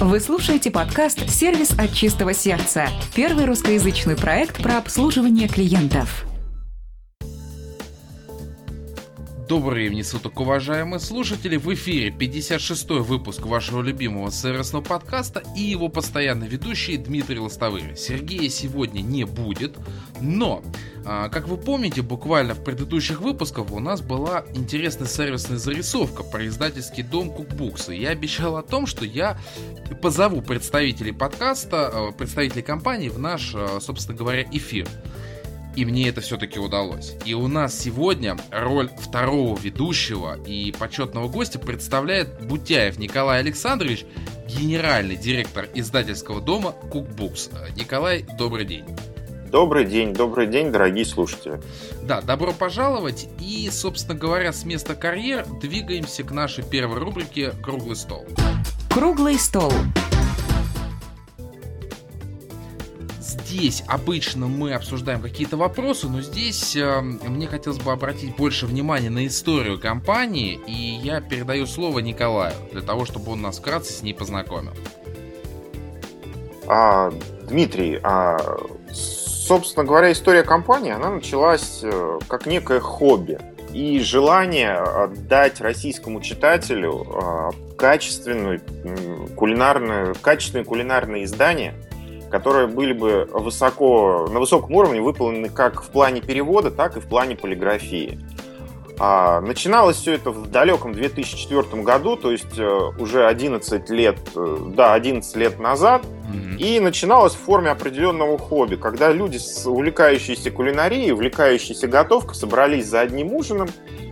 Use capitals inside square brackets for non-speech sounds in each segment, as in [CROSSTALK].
Вы слушаете подкаст «Сервис от чистого сердца» – первый русскоязычный проект про обслуживание клиентов. Добрый времени суток, уважаемые слушатели! В эфире 56-й выпуск вашего любимого сервисного подкаста и его постоянный ведущий Дмитрий Лостовырь. Сергея сегодня не будет, но, а, как вы помните, буквально в предыдущих выпусках у нас была интересная сервисная зарисовка про издательский дом Кукбукс. И я обещал о том, что я позову представителей подкаста, а, представителей компании в наш, а, собственно говоря, эфир. И мне это все-таки удалось. И у нас сегодня роль второго ведущего и почетного гостя представляет Бутяев Николай Александрович, генеральный директор издательского дома Cookbooks. Николай, добрый день. Добрый день, добрый день, дорогие слушатели. Да, добро пожаловать. И, собственно говоря, с места карьер двигаемся к нашей первой рубрике «Круглый стол». Круглый стол здесь обычно мы обсуждаем какие-то вопросы, но здесь э, мне хотелось бы обратить больше внимания на историю компании, и я передаю слово Николаю, для того, чтобы он нас вкратце с ней познакомил. А, Дмитрий, а, собственно говоря, история компании, она началась э, как некое хобби и желание отдать российскому читателю а, качественную кулинарную, качественное кулинарное издание – которые были бы высоко, на высоком уровне выполнены как в плане перевода, так и в плане полиграфии. А, начиналось все это в далеком 2004 году, то есть э, уже 11 лет, э, да, 11 лет назад, mm-hmm. и начиналось в форме определенного хобби, когда люди, увлекающиеся кулинарией, увлекающиеся готовкой, собрались за одним ужином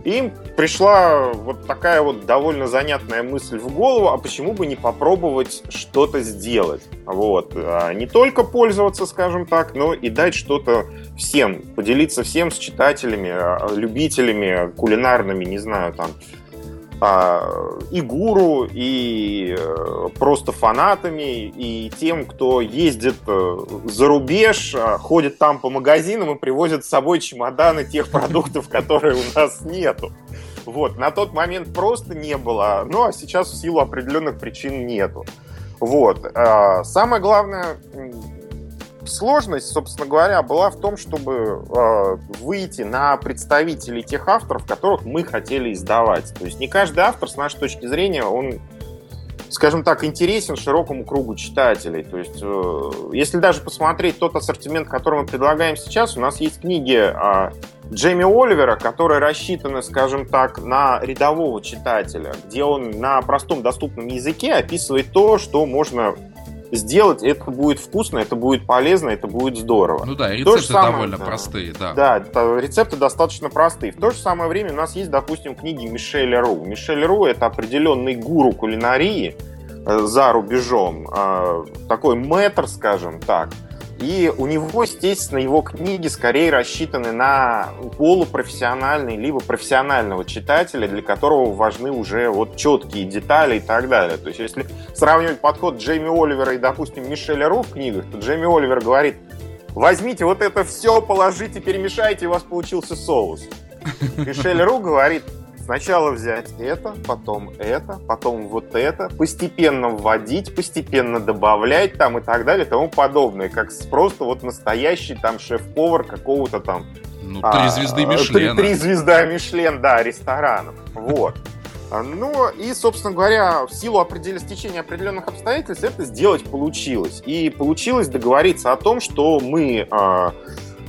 им пришла вот такая вот довольно занятная мысль в голову, а почему бы не попробовать что-то сделать? Вот. А не только пользоваться, скажем так, но и дать что-то всем, поделиться всем с читателями, а, любителями кулинарными, не знаю, там, а, и гуру, и э, просто фанатами, и тем, кто ездит э, за рубеж, а, ходит там по магазинам и привозит с собой чемоданы тех [LAUGHS] продуктов, которые у нас нету. Вот, на тот момент просто не было, ну а сейчас в силу определенных причин нету. Вот. А, самое главное, сложность, собственно говоря, была в том, чтобы э, выйти на представителей тех авторов, которых мы хотели издавать. То есть не каждый автор, с нашей точки зрения, он, скажем так, интересен широкому кругу читателей. То есть, э, если даже посмотреть тот ассортимент, который мы предлагаем сейчас, у нас есть книги э, Джейми Оливера, которые рассчитаны, скажем так, на рядового читателя, где он на простом доступном языке описывает то, что можно сделать, это будет вкусно, это будет полезно, это будет здорово. Ну да, рецепты самое, довольно да, простые, да. Да, рецепты достаточно простые. В то же самое время у нас есть, допустим, книги Мишеля Ру. Мишель Ру это определенный гуру кулинарии э, за рубежом, э, такой мэтр, скажем так. И у него, естественно, его книги скорее рассчитаны на полупрофессиональный либо профессионального читателя, для которого важны уже вот четкие детали и так далее. То есть, если сравнивать подход Джейми Оливера и, допустим, Мишеля Ру в книгах, то Джейми Оливер говорит, возьмите вот это все, положите, перемешайте, и у вас получился соус. Мишель Ру говорит, Сначала взять это, потом это, потом вот это, постепенно вводить, постепенно добавлять там и так далее и тому подобное. Как просто вот настоящий там шеф-повар какого-то там... Ну, три а, звезды Мишлен. Три, три звезда Мишлен, да, ресторанов. Вот. Ну и, собственно говоря, в силу определенного стечения определенных обстоятельств это сделать получилось. И получилось договориться о том, что мы э,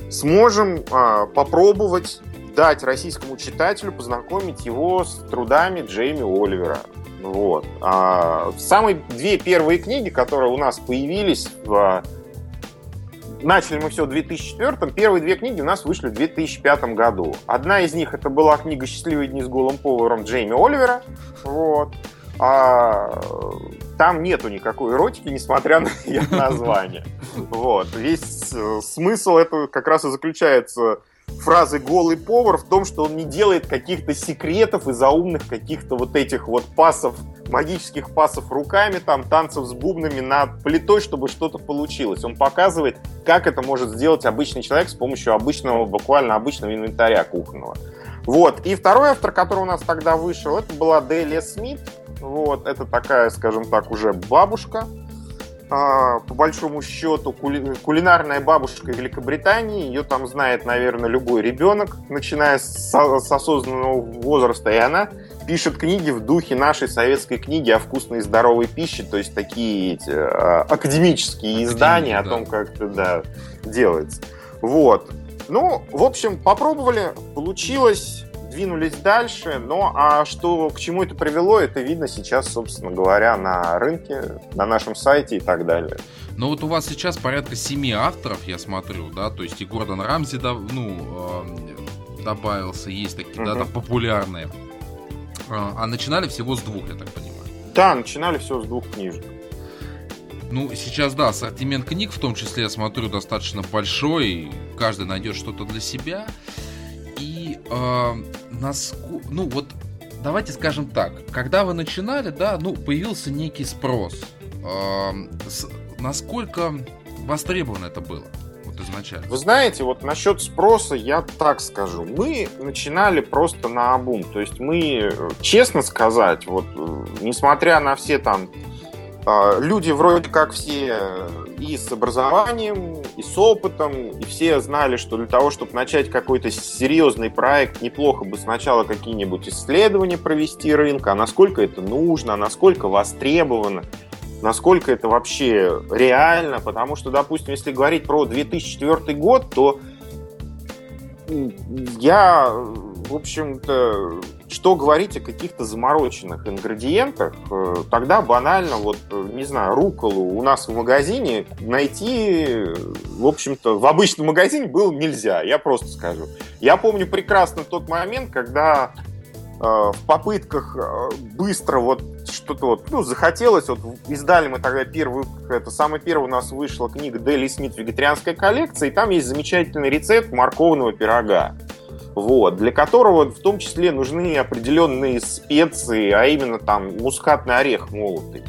сможем э, попробовать дать российскому читателю познакомить его с трудами Джейми Оливера. Вот. А самые две первые книги, которые у нас появились в Начали мы все в 2004 Первые две книги у нас вышли в 2005 году. Одна из них это была книга «Счастливые дни с голым поваром» Джейми Оливера. Вот. А, там нету никакой эротики, несмотря на ее название. Вот. Весь э, смысл этого как раз и заключается фразы «голый повар» в том, что он не делает каких-то секретов и заумных каких-то вот этих вот пасов, магических пасов руками, там, танцев с бубнами над плитой, чтобы что-то получилось. Он показывает, как это может сделать обычный человек с помощью обычного, буквально обычного инвентаря кухонного. Вот. И второй автор, который у нас тогда вышел, это была Делия Смит. Вот, это такая, скажем так, уже бабушка, по большому счету, кули... кулинарная бабушка Великобритании. Ее там знает, наверное, любой ребенок, начиная с, с осознанного возраста. И она пишет книги в духе нашей советской книги о вкусной и здоровой пище, то есть такие эти, а, академические издания Академия, о том, как это да, делается. Вот. Ну, в общем, попробовали, получилось двинулись дальше. Но а что к чему это привело, это видно сейчас, собственно говоря, на рынке, на нашем сайте и так далее. Но вот у вас сейчас порядка семи авторов, я смотрю, да, то есть и Гордон Рамзи, ну, э, добавился, есть такие, угу. да, там популярные. А, а начинали всего с двух, я так понимаю. Да, начинали всего с двух книжек. Ну, сейчас, да, ассортимент книг, в том числе, я смотрю, достаточно большой. Каждый найдет что-то для себя. И э, наску... ну вот давайте скажем так, когда вы начинали, да, ну появился некий спрос. Э, с... Насколько востребовано это было? Вот изначально. Вы знаете, вот насчет спроса я так скажу. Мы начинали просто на обум. То есть мы, честно сказать, вот несмотря на все там а, люди вроде как все и с образованием, и с опытом, и все знали, что для того, чтобы начать какой-то серьезный проект, неплохо бы сначала какие-нибудь исследования провести рынка, а насколько это нужно, а насколько востребовано, насколько это вообще реально, потому что, допустим, если говорить про 2004 год, то я, в общем-то, что говорить о каких-то замороченных ингредиентах, э, тогда банально, вот, э, не знаю, руколу у нас в магазине найти, в общем-то, в обычном магазине было нельзя, я просто скажу. Я помню прекрасно тот момент, когда э, в попытках быстро вот что-то вот, ну, захотелось, вот издали мы тогда первую, это самая первая у нас вышла книга Дели Смит «Вегетарианская коллекция», и там есть замечательный рецепт морковного пирога вот, для которого в том числе нужны определенные специи, а именно там мускатный орех молотый.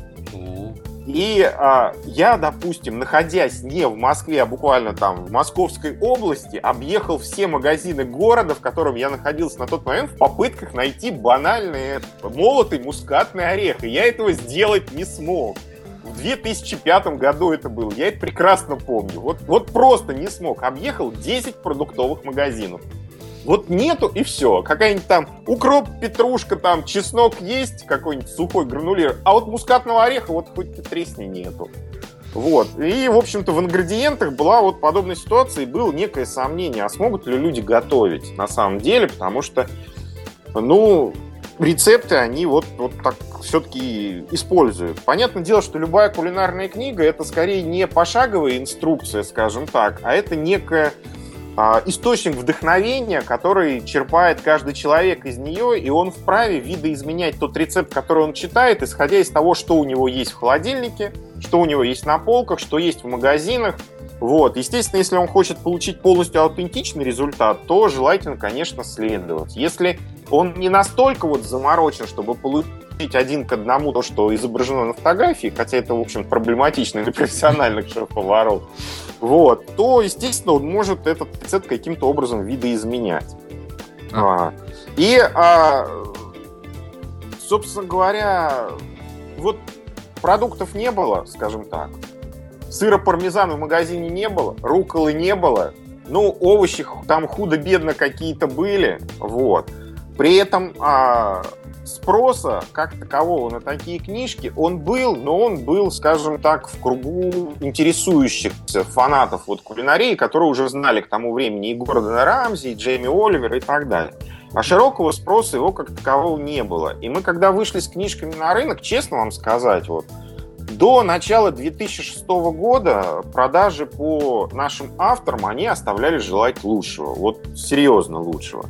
И а, я, допустим, находясь не в Москве, а буквально там в Московской области, объехал все магазины города, в котором я находился на тот момент, в попытках найти банальный молотый мускатный орех. И я этого сделать не смог. В 2005 году это было. Я это прекрасно помню. Вот, вот просто не смог. Объехал 10 продуктовых магазинов. Вот нету и все. Какая-нибудь там укроп, петрушка, там чеснок есть, какой-нибудь сухой гранулир, а вот мускатного ореха вот хоть ты тресни нету. Вот. И, в общем-то, в ингредиентах была вот подобная ситуация, и было некое сомнение, а смогут ли люди готовить на самом деле, потому что, ну, рецепты они вот, вот так все-таки используют. Понятное дело, что любая кулинарная книга это скорее не пошаговая инструкция, скажем так, а это некая источник вдохновения, который черпает каждый человек из нее, и он вправе видоизменять тот рецепт, который он читает, исходя из того, что у него есть в холодильнике, что у него есть на полках, что есть в магазинах. Вот. Естественно, если он хочет получить полностью аутентичный результат, то желательно, конечно, следовать. Если он не настолько вот заморочен, чтобы получить один к одному то, что изображено на фотографии, хотя это, в общем, проблематично для профессиональных шеф-поваров, вот, то, естественно, он может этот рецепт каким-то образом видоизменять. А. И, а, собственно говоря, вот продуктов не было, скажем так. Сыра пармезана в магазине не было, руколы не было. Ну, овощи там худо-бедно какие-то были, вот. При этом а, спроса как такового на такие книжки, он был, но он был, скажем так, в кругу интересующихся фанатов вот кулинарии, которые уже знали к тому времени и Гордона Рамзи, и Джейми Оливера и так далее. А широкого спроса его как такового не было. И мы, когда вышли с книжками на рынок, честно вам сказать, вот, до начала 2006 года продажи по нашим авторам, они оставляли желать лучшего. Вот серьезно лучшего.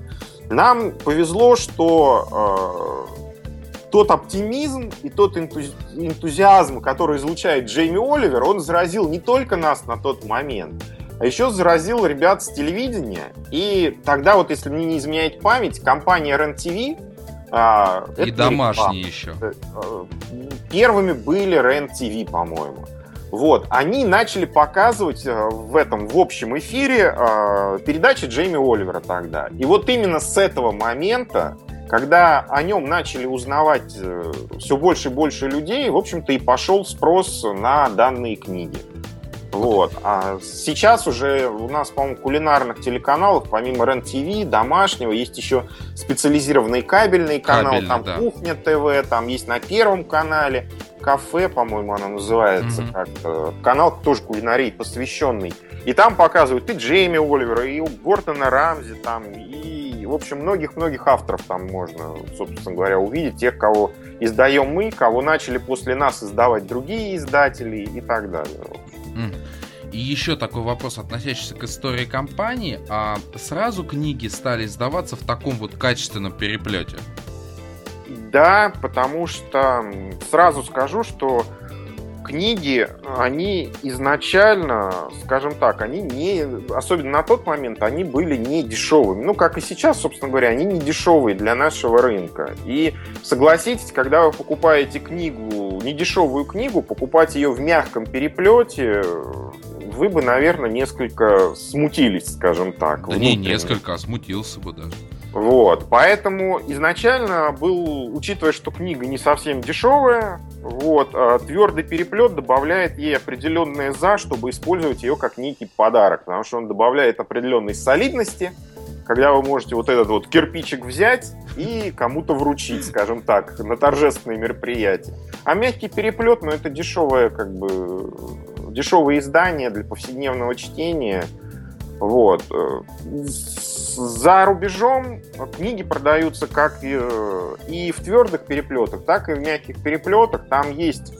Нам повезло, что э, тот оптимизм и тот энтузи- энтузиазм, который излучает Джейми Оливер, он заразил не только нас на тот момент, а еще заразил ребят с телевидения. И тогда вот, если мне не изменяет память, компания РЕН-ТВ а, и домашние еще. Э, первыми были РЕН-ТВ, по-моему. Вот, они начали показывать э, в этом, в общем эфире э, передачи Джейми Оливера тогда. И вот именно с этого момента когда о нем начали узнавать э, все больше и больше людей, в общем-то и пошел спрос на данные книги. Вот. А сейчас уже у нас, по-моему, кулинарных телеканалов, помимо РЕН-ТВ, домашнего, есть еще специализированные кабельные каналы, там да. Кухня ТВ, там есть на Первом канале, Кафе, по-моему, оно называется, mm-hmm. как канал тоже кулинарии, посвященный. И там показывают и Джейми Оливера, и Гортона Рамзи, там, и, в общем, многих-многих авторов там можно, собственно говоря, увидеть, тех, кого издаем мы, кого начали после нас издавать другие издатели и так далее. И еще такой вопрос, относящийся к истории компании. А сразу книги стали издаваться в таком вот качественном переплете? Да, потому что сразу скажу, что книги, они изначально, скажем так, они не, особенно на тот момент, они были не дешевыми. Ну, как и сейчас, собственно говоря, они не дешевые для нашего рынка. И согласитесь, когда вы покупаете книгу, недешевую книгу, покупать ее в мягком переплете, вы бы, наверное, несколько смутились, скажем так. Да внутренне. не несколько, а смутился бы даже. Вот, поэтому изначально был, учитывая, что книга не совсем дешевая, вот, а твердый переплет добавляет ей определенное за, чтобы использовать ее как некий подарок, потому что он добавляет определенной солидности, когда вы можете вот этот вот кирпичик взять и кому-то вручить, скажем так, на торжественное мероприятие. А мягкий переплет, ну это дешевое, как бы, дешевое издание для повседневного чтения. Вот. За рубежом книги продаются как и, и в твердых переплетах, так и в мягких переплетах. Там есть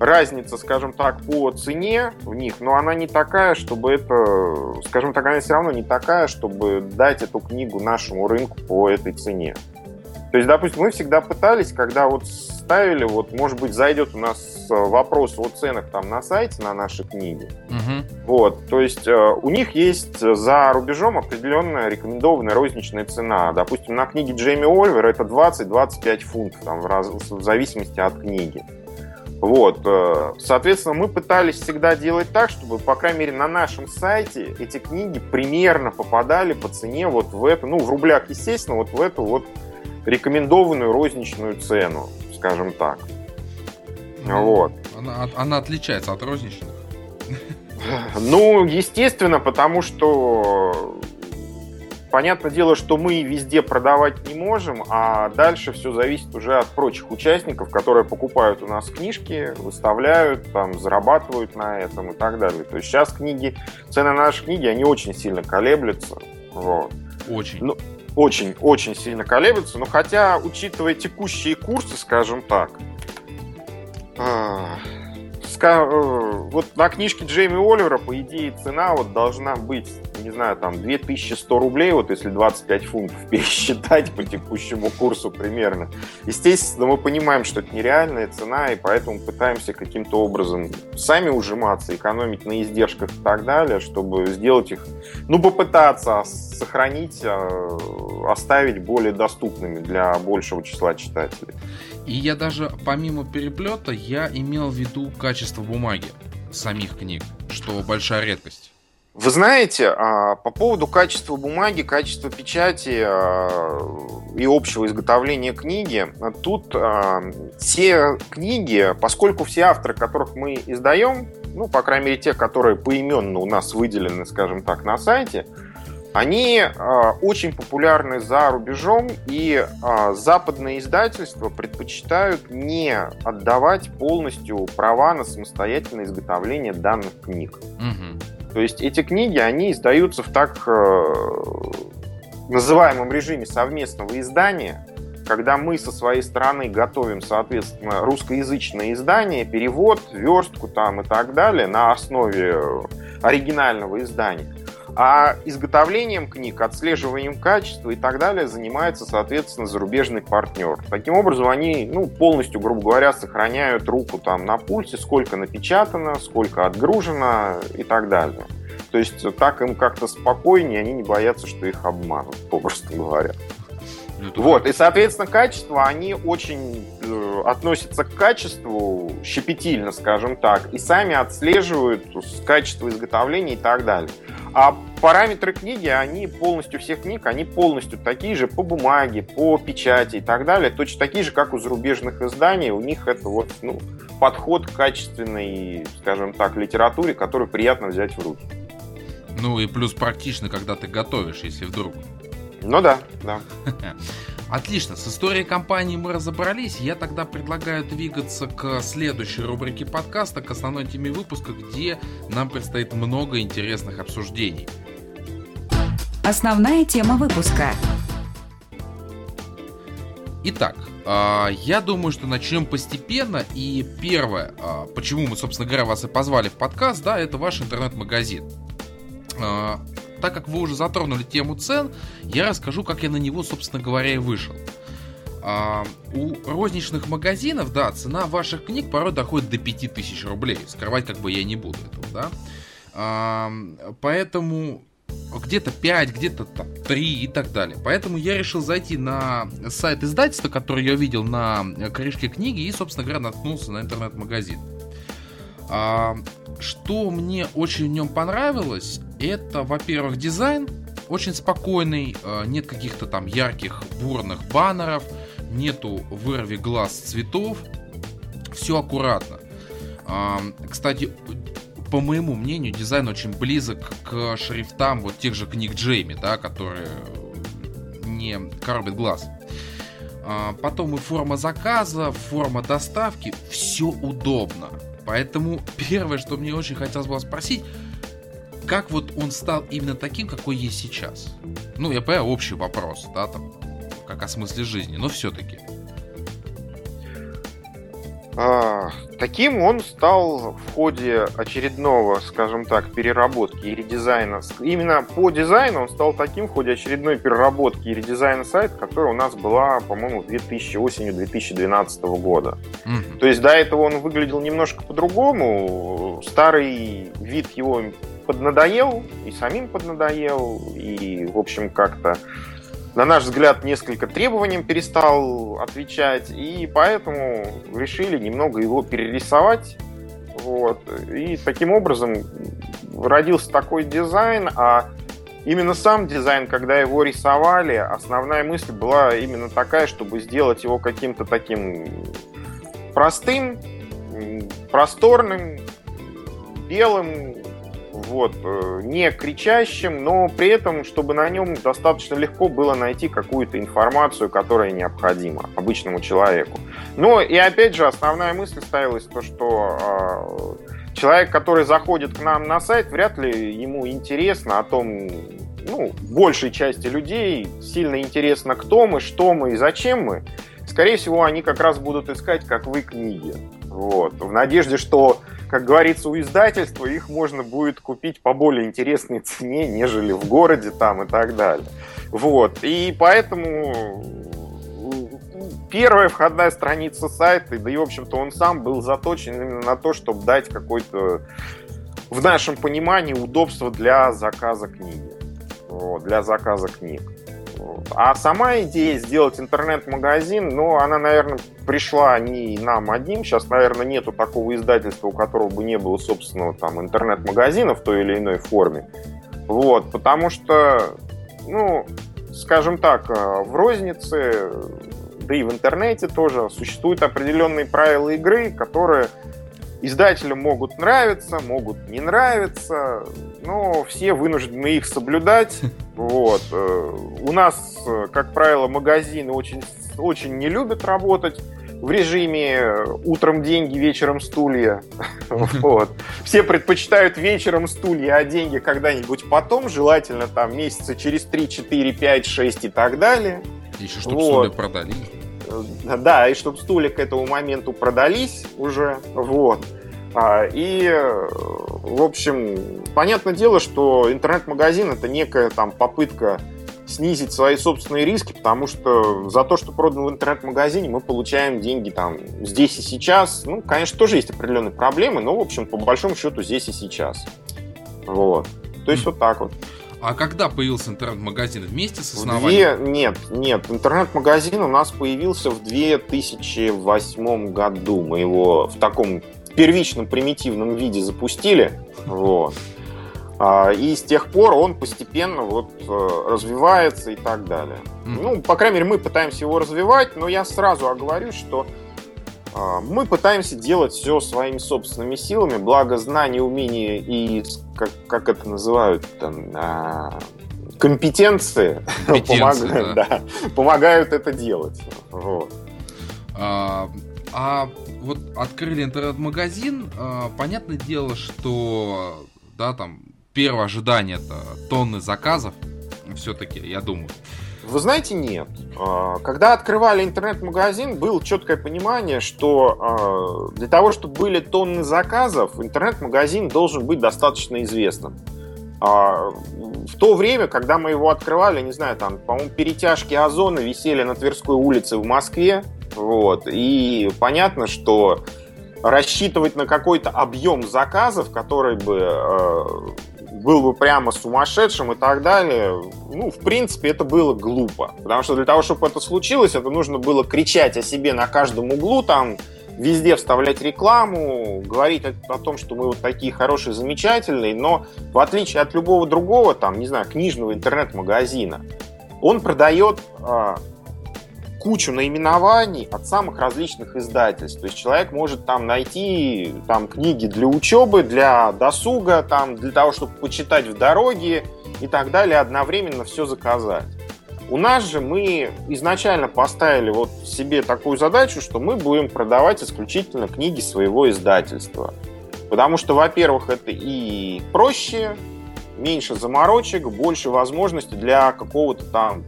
разница, скажем так, по цене в них, но она не такая, чтобы это, скажем так, она все равно не такая, чтобы дать эту книгу нашему рынку по этой цене. То есть, допустим, мы всегда пытались, когда вот ставили, вот, может быть, зайдет у нас э, вопрос о ценах там на сайте на наши книги. Угу. Вот, то есть э, у них есть за рубежом определенная рекомендованная розничная цена. Допустим, на книге Джейми Ольвера это 20-25 фунтов, там, в, раз, в зависимости от книги. Вот, э, соответственно, мы пытались всегда делать так, чтобы, по крайней мере, на нашем сайте эти книги примерно попадали по цене вот в это, ну, в рублях, естественно, вот в эту вот рекомендованную розничную цену, скажем так. Ну, вот. Она, она отличается от розничных? Ну, естественно, потому что понятное дело, что мы везде продавать не можем, а дальше все зависит уже от прочих участников, которые покупают у нас книжки, выставляют, там, зарабатывают на этом и так далее. То есть сейчас книги, цены на наши книги, они очень сильно колеблются. Вот. Очень. Ну, очень-очень сильно колеблется, но хотя, учитывая текущие курсы, скажем так, а, вот на книжке Джейми Оливера, по идее, цена вот должна быть, не знаю, там 2100 рублей, вот если 25 фунтов [LAUGHS] пересчитать по текущему курсу примерно. Естественно, мы понимаем, что это нереальная цена, и поэтому пытаемся каким-то образом сами ужиматься, экономить на издержках и так далее, чтобы сделать их, ну, попытаться сохранить, э, оставить более доступными для большего числа читателей. И я даже, помимо переплета, я имел в виду качество бумаги самих книг, что большая редкость. Вы знаете, а, по поводу качества бумаги, качества печати а, и общего изготовления книги, тут а, все книги, поскольку все авторы, которых мы издаем, ну, по крайней мере, те, которые поименно у нас выделены, скажем так, на сайте, они э, очень популярны за рубежом, и э, западные издательства предпочитают не отдавать полностью права на самостоятельное изготовление данных книг. Угу. То есть эти книги, они издаются в так э, называемом режиме совместного издания, когда мы со своей стороны готовим, соответственно, русскоязычное издание, перевод, верстку там и так далее на основе оригинального издания. А изготовлением книг, отслеживанием качества и так далее занимается, соответственно, зарубежный партнер. Таким образом, они ну, полностью, грубо говоря, сохраняют руку там на пульсе, сколько напечатано, сколько отгружено и так далее. То есть так им как-то спокойнее, они не боятся, что их обманут, попросту говоря. Ну, вот, и, соответственно, качество, они очень э, относятся к качеству щепетильно, скажем так, и сами отслеживают качество изготовления и так далее. А параметры книги, они полностью, всех книг, они полностью такие же по бумаге, по печати и так далее, точно такие же, как у зарубежных изданий. У них это вот, ну, подход к качественной, скажем так, литературе, которую приятно взять в руки. Ну и плюс практично, когда ты готовишь, если вдруг. Ну да, да. [LAUGHS] Отлично, с историей компании мы разобрались. Я тогда предлагаю двигаться к следующей рубрике подкаста, к основной теме выпуска, где нам предстоит много интересных обсуждений. Основная тема выпуска. Итак, а, я думаю, что начнем постепенно. И первое, а, почему мы, собственно говоря, вас и позвали в подкаст, да, это ваш интернет-магазин. Так как вы уже затронули тему цен, я расскажу, как я на него, собственно говоря, и вышел. А, у розничных магазинов, да, цена ваших книг порой доходит до 5000 рублей. Скрывать как бы я не буду этого, да. А, поэтому где-то 5, где-то там 3 и так далее. Поэтому я решил зайти на сайт издательства, который я видел на крышке книги, и, собственно говоря, наткнулся на интернет-магазин. А, что мне очень в нем понравилось, это, во-первых, дизайн, очень спокойный, а, нет каких-то там ярких бурных баннеров, нету вырви глаз цветов, все аккуратно. А, кстати, по моему мнению, дизайн очень близок к шрифтам вот тех же книг Джейми, да, которые не коробят глаз. А, потом и форма заказа, форма доставки, все удобно. Поэтому первое, что мне очень хотелось было спросить, как вот он стал именно таким, какой есть сейчас? Ну, я понимаю, общий вопрос, да, там, как о смысле жизни, но все-таки. А, таким он стал в ходе очередного, скажем так, переработки и редизайна. Именно по дизайну он стал таким в ходе очередной переработки и редизайна сайта, которая у нас была, по-моему, в 2000, осенью 2012 года. Угу. То есть до этого он выглядел немножко по-другому. Старый вид его поднадоел, и самим поднадоел, и, в общем, как-то на наш взгляд, несколько требованиям перестал отвечать, и поэтому решили немного его перерисовать. Вот. И таким образом родился такой дизайн, а именно сам дизайн, когда его рисовали, основная мысль была именно такая, чтобы сделать его каким-то таким простым, просторным, белым, вот, э, не кричащим, но при этом, чтобы на нем достаточно легко было найти какую-то информацию, которая необходима обычному человеку. Но и опять же, основная мысль ставилась то, что э, человек, который заходит к нам на сайт, вряд ли ему интересно о том, ну, большей части людей сильно интересно, кто мы, что мы и зачем мы. Скорее всего, они как раз будут искать, как вы, книги. Вот. В надежде, что как говорится, у издательства их можно будет купить по более интересной цене, нежели в городе там и так далее. Вот. И поэтому первая входная страница сайта, да и, в общем-то, он сам был заточен именно на то, чтобы дать какой-то, в нашем понимании, удобство для заказа книги. Вот, для заказа книг. А сама идея сделать интернет-магазин, ну, она, наверное, пришла не нам одним. Сейчас, наверное, нету такого издательства, у которого бы не было собственного там интернет-магазина в той или иной форме. Вот, потому что, ну, скажем так, э, в рознице, да и в интернете тоже существуют определенные правила игры, которые Издателям могут нравиться, могут не нравиться, но все вынуждены их соблюдать. [LAUGHS] Вот. Э, у нас, э, как правило, магазины очень, очень не любят работать в режиме э, утром деньги, вечером стулья. [LAUGHS] Вот. Все предпочитают вечером стулья, а деньги когда-нибудь потом, желательно там месяца через 3, 4, 5, 6 и так далее. Еще чтобы вот. стулья продались. Э, да, и чтобы стулья к этому моменту продались уже, вот. А, и, в общем, понятное дело, что интернет-магазин это некая там попытка снизить свои собственные риски, потому что за то, что продано в интернет-магазине, мы получаем деньги там здесь и сейчас. Ну, конечно, тоже есть определенные проблемы, но, в общем, по большому счету здесь и сейчас. Вот. То есть вот так вот. А когда появился интернет-магазин? Вместе с основанием? Две... Нет, нет. Интернет-магазин у нас появился в 2008 году. Мы его в таком первичном примитивном виде запустили. Вот. А, и с тех пор он постепенно вот э, развивается и так далее. Ну, по крайней мере, мы пытаемся его развивать, но я сразу оговорю, что мы пытаемся делать все своими собственными силами, благо знания, умения и, как, как это называют, там, а, компетенции, помогают, да. [LAUGHS] Да, помогают это делать. Вот. А, а вот открыли интернет-магазин, а, понятное дело, что да, там первое ожидание это тонны заказов, все-таки, я думаю. Вы знаете, нет. А, когда открывали интернет-магазин, было четкое понимание, что а, для того, чтобы были тонны заказов, интернет-магазин должен быть достаточно известным. А, в то время, когда мы его открывали, не знаю, там, по-моему, перетяжки Озона висели на Тверской улице в Москве, вот, и понятно, что рассчитывать на какой-то объем заказов, который бы был бы прямо сумасшедшим и так далее, ну, в принципе, это было глупо. Потому что для того, чтобы это случилось, это нужно было кричать о себе на каждом углу, там, везде вставлять рекламу, говорить о, о том, что мы вот такие хорошие, замечательные, но в отличие от любого другого, там, не знаю, книжного интернет-магазина, он продает а, кучу наименований от самых различных издательств. То есть человек может там найти там книги для учебы, для досуга, там, для того, чтобы почитать в дороге и так далее, одновременно все заказать. У нас же мы изначально поставили вот себе такую задачу, что мы будем продавать исключительно книги своего издательства. Потому что, во-первых, это и проще, меньше заморочек, больше возможностей для какого-то там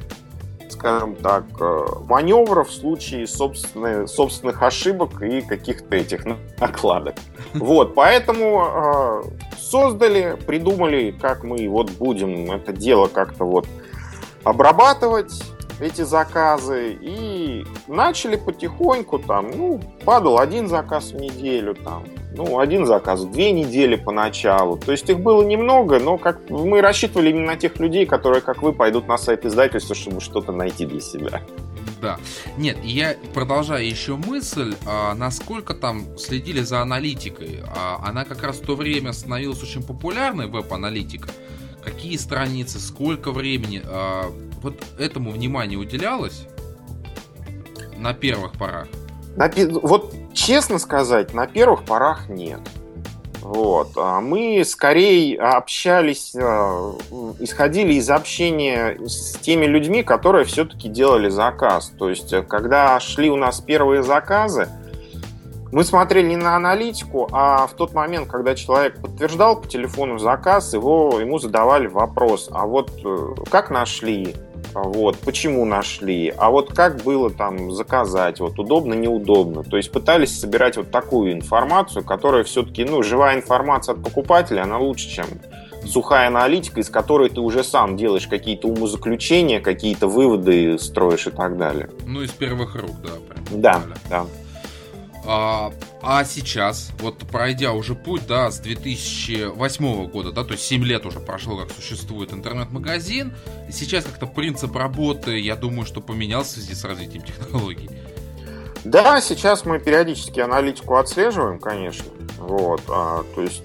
скажем так, э, маневров в случае собственных, собственных ошибок и каких-то этих накладок. [LAUGHS] Вот, поэтому э, создали, придумали, как мы вот будем это дело как-то вот обрабатывать, эти заказы, и начали потихоньку там, ну, падал один заказ в неделю, там, ну, один заказ в две недели поначалу. То есть их было немного, но как мы рассчитывали именно на тех людей, которые, как вы, пойдут на сайт издательства, чтобы что-то найти для себя. Да. Нет, я продолжаю еще мысль, а, насколько там следили за аналитикой. А, она как раз в то время становилась очень популярной, веб-аналитика. Какие страницы, сколько времени, а, вот этому внимание уделялось на первых порах? На, вот честно сказать, на первых порах нет. Вот. А мы скорее общались, э, исходили из общения с теми людьми, которые все-таки делали заказ. То есть, э, когда шли у нас первые заказы, мы смотрели не на аналитику, а в тот момент, когда человек подтверждал по телефону заказ, его, ему задавали вопрос, а вот э, как нашли, вот, почему нашли, а вот как было там заказать, вот удобно, неудобно. То есть пытались собирать вот такую информацию, которая все-таки, ну, живая информация от покупателя, она лучше, чем сухая аналитика, из которой ты уже сам делаешь какие-то умозаключения, какие-то выводы строишь и так далее. Ну, из первых рук, да. Прям. Да, да. А, а сейчас, вот пройдя уже путь, да, с 2008 года, да, то есть 7 лет уже прошло, как существует интернет-магазин, сейчас как-то принцип работы, я думаю, что поменялся в связи с развитием технологий. Да, сейчас мы периодически аналитику отслеживаем, конечно. Вот, а, то есть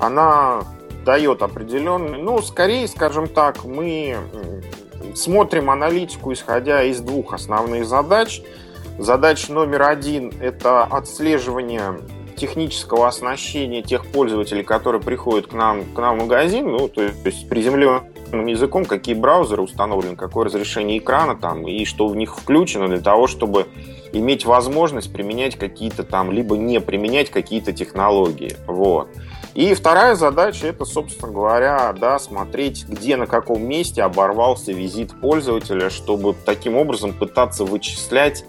она дает определенный, ну, скорее, скажем так, мы смотрим аналитику, исходя из двух основных задач – Задача номер один – это отслеживание технического оснащения тех пользователей, которые приходят к нам, к нам в магазин, ну, то есть приземленным языком, какие браузеры установлены, какое разрешение экрана там, и что в них включено для того, чтобы иметь возможность применять какие-то там, либо не применять какие-то технологии. Вот. И вторая задача это, собственно говоря, да, смотреть, где на каком месте оборвался визит пользователя, чтобы таким образом пытаться вычислять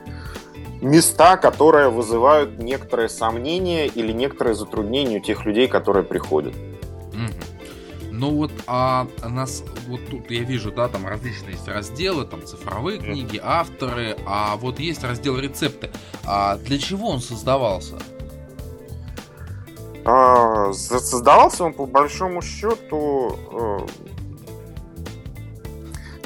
места, которые вызывают некоторые сомнения или некоторые затруднения у тех людей, которые приходят. Ну вот, а нас вот тут я вижу, да, там различные есть разделы, там цифровые книги, авторы, а вот есть раздел рецепты. А для чего он создавался? А, создавался он по большому счету.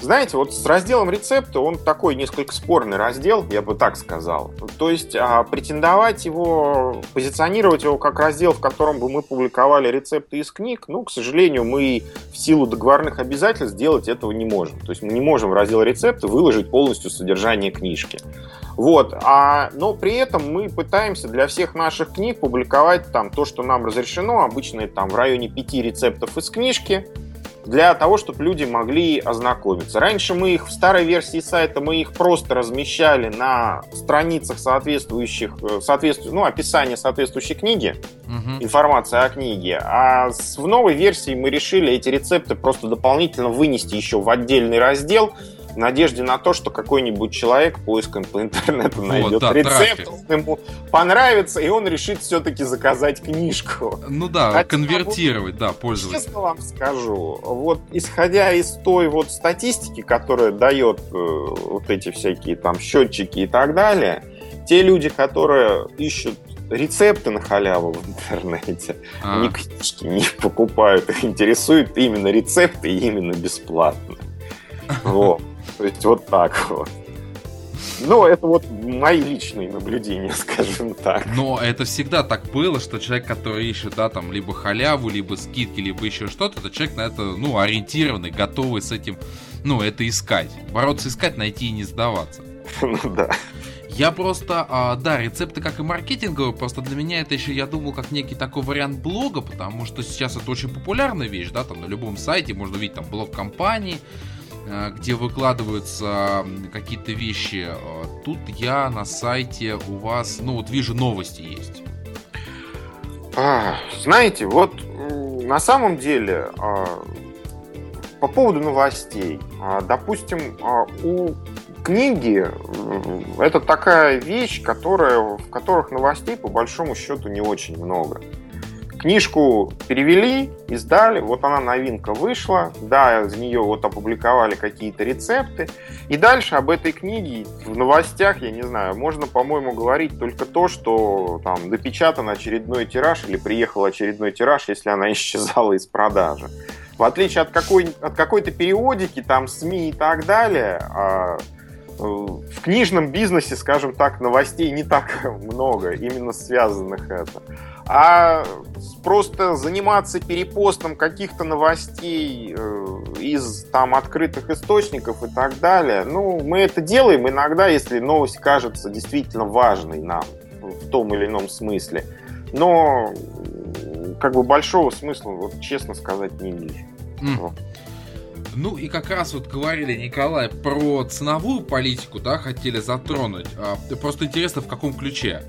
Знаете, вот с разделом рецепта он такой несколько спорный раздел, я бы так сказал. То есть а, претендовать его, позиционировать его как раздел, в котором бы мы публиковали рецепты из книг, ну, к сожалению, мы в силу договорных обязательств сделать этого не можем. То есть мы не можем в раздел рецепты выложить полностью содержание книжки. Вот. А, но при этом мы пытаемся для всех наших книг публиковать там то, что нам разрешено. Обычно это там в районе пяти рецептов из книжки для того, чтобы люди могли ознакомиться. Раньше мы их в старой версии сайта мы их просто размещали на страницах соответствующих, э, соответствующих ну, описания соответствующей книги, угу. информация о книге. А в новой версии мы решили эти рецепты просто дополнительно вынести еще в отдельный раздел, в надежде на то, что какой-нибудь человек поиском по интернету найдет вот, да, рецепт, он ему понравится, и он решит все-таки заказать книжку. Ну да, Хотя, конвертировать, вот, да, пользователя. Честно вам скажу, вот исходя из той вот статистики, которая дает э, вот эти всякие там счетчики и так далее, те люди, которые ищут рецепты на халяву в интернете, а. ни книжки не покупают, их интересуют именно рецепты и именно бесплатно. [LAUGHS] Вот. То есть вот так вот. Ну, это вот мои личные наблюдения, [LAUGHS] скажем так. Но это всегда так было, что человек, который ищет, да, там, либо халяву, либо скидки, либо еще что-то, это человек на это, ну, ориентированный, готовый с этим, ну, это искать. Бороться искать, найти и не сдаваться. [LAUGHS] Ну, да. Я просто, а, да, рецепты как и маркетинговые, просто для меня это еще, я думал, как некий такой вариант блога, потому что сейчас это очень популярная вещь, да, там на любом сайте можно увидеть там блог компании, где выкладываются какие-то вещи. Э, тут я на сайте у вас, ну вот вижу новости есть. А, знаете, вот на самом деле а, по поводу новостей, а, допустим, а, у книги это такая вещь, которая, в которых новостей по большому счету не очень много. Книжку перевели, издали, вот она новинка вышла, да, из нее вот опубликовали какие-то рецепты, и дальше об этой книге в новостях, я не знаю, можно, по-моему, говорить только то, что там допечатан очередной тираж или приехал очередной тираж, если она [LAUGHS] исчезала из продажи. В отличие от, какой, от какой-то периодики, там, СМИ и так далее, а, э, в книжном бизнесе, скажем так, новостей не так [LAUGHS] много, именно связанных это. А просто заниматься перепостом каких-то новостей э, из там открытых источников и так далее, ну, мы это делаем иногда, если новость кажется действительно важной нам в том или ином смысле. Но как бы большого смысла, вот честно сказать, не вижу. Mm. Ну и как раз вот говорили, Николай, про ценовую политику, да, хотели затронуть. А, просто интересно, в каком ключе?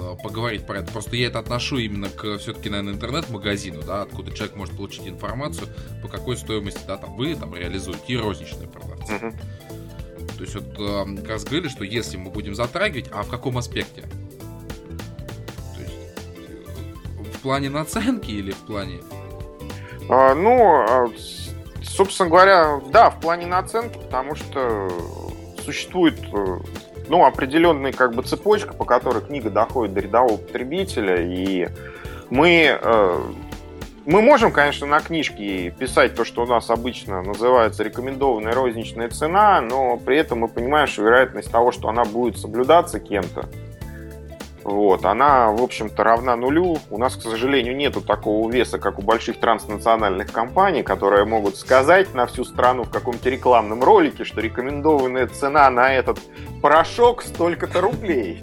Э, поговорить про это. Просто я это отношу именно к все-таки, наверное, интернет-магазину, да, откуда человек может получить информацию, по какой стоимости, да, там вы там реализуете и розничные продавцы. Uh-huh. То есть вот э, как раз говорили, что если мы будем затрагивать, а в каком аспекте? То есть э, в плане наценки или в плане... А, ну, а, собственно говоря, да, в плане наценки, потому что существует ну, определенная как бы цепочка, по которой книга доходит до рядового потребителя, и мы э, мы можем, конечно, на книжке писать то, что у нас обычно называется рекомендованная розничная цена, но при этом мы понимаем, что вероятность того, что она будет соблюдаться кем-то, вот, она, в общем-то, равна нулю. У нас, к сожалению, нету такого веса, как у больших транснациональных компаний, которые могут сказать на всю страну в каком-то рекламном ролике, что рекомендованная цена на этот порошок столько-то рублей.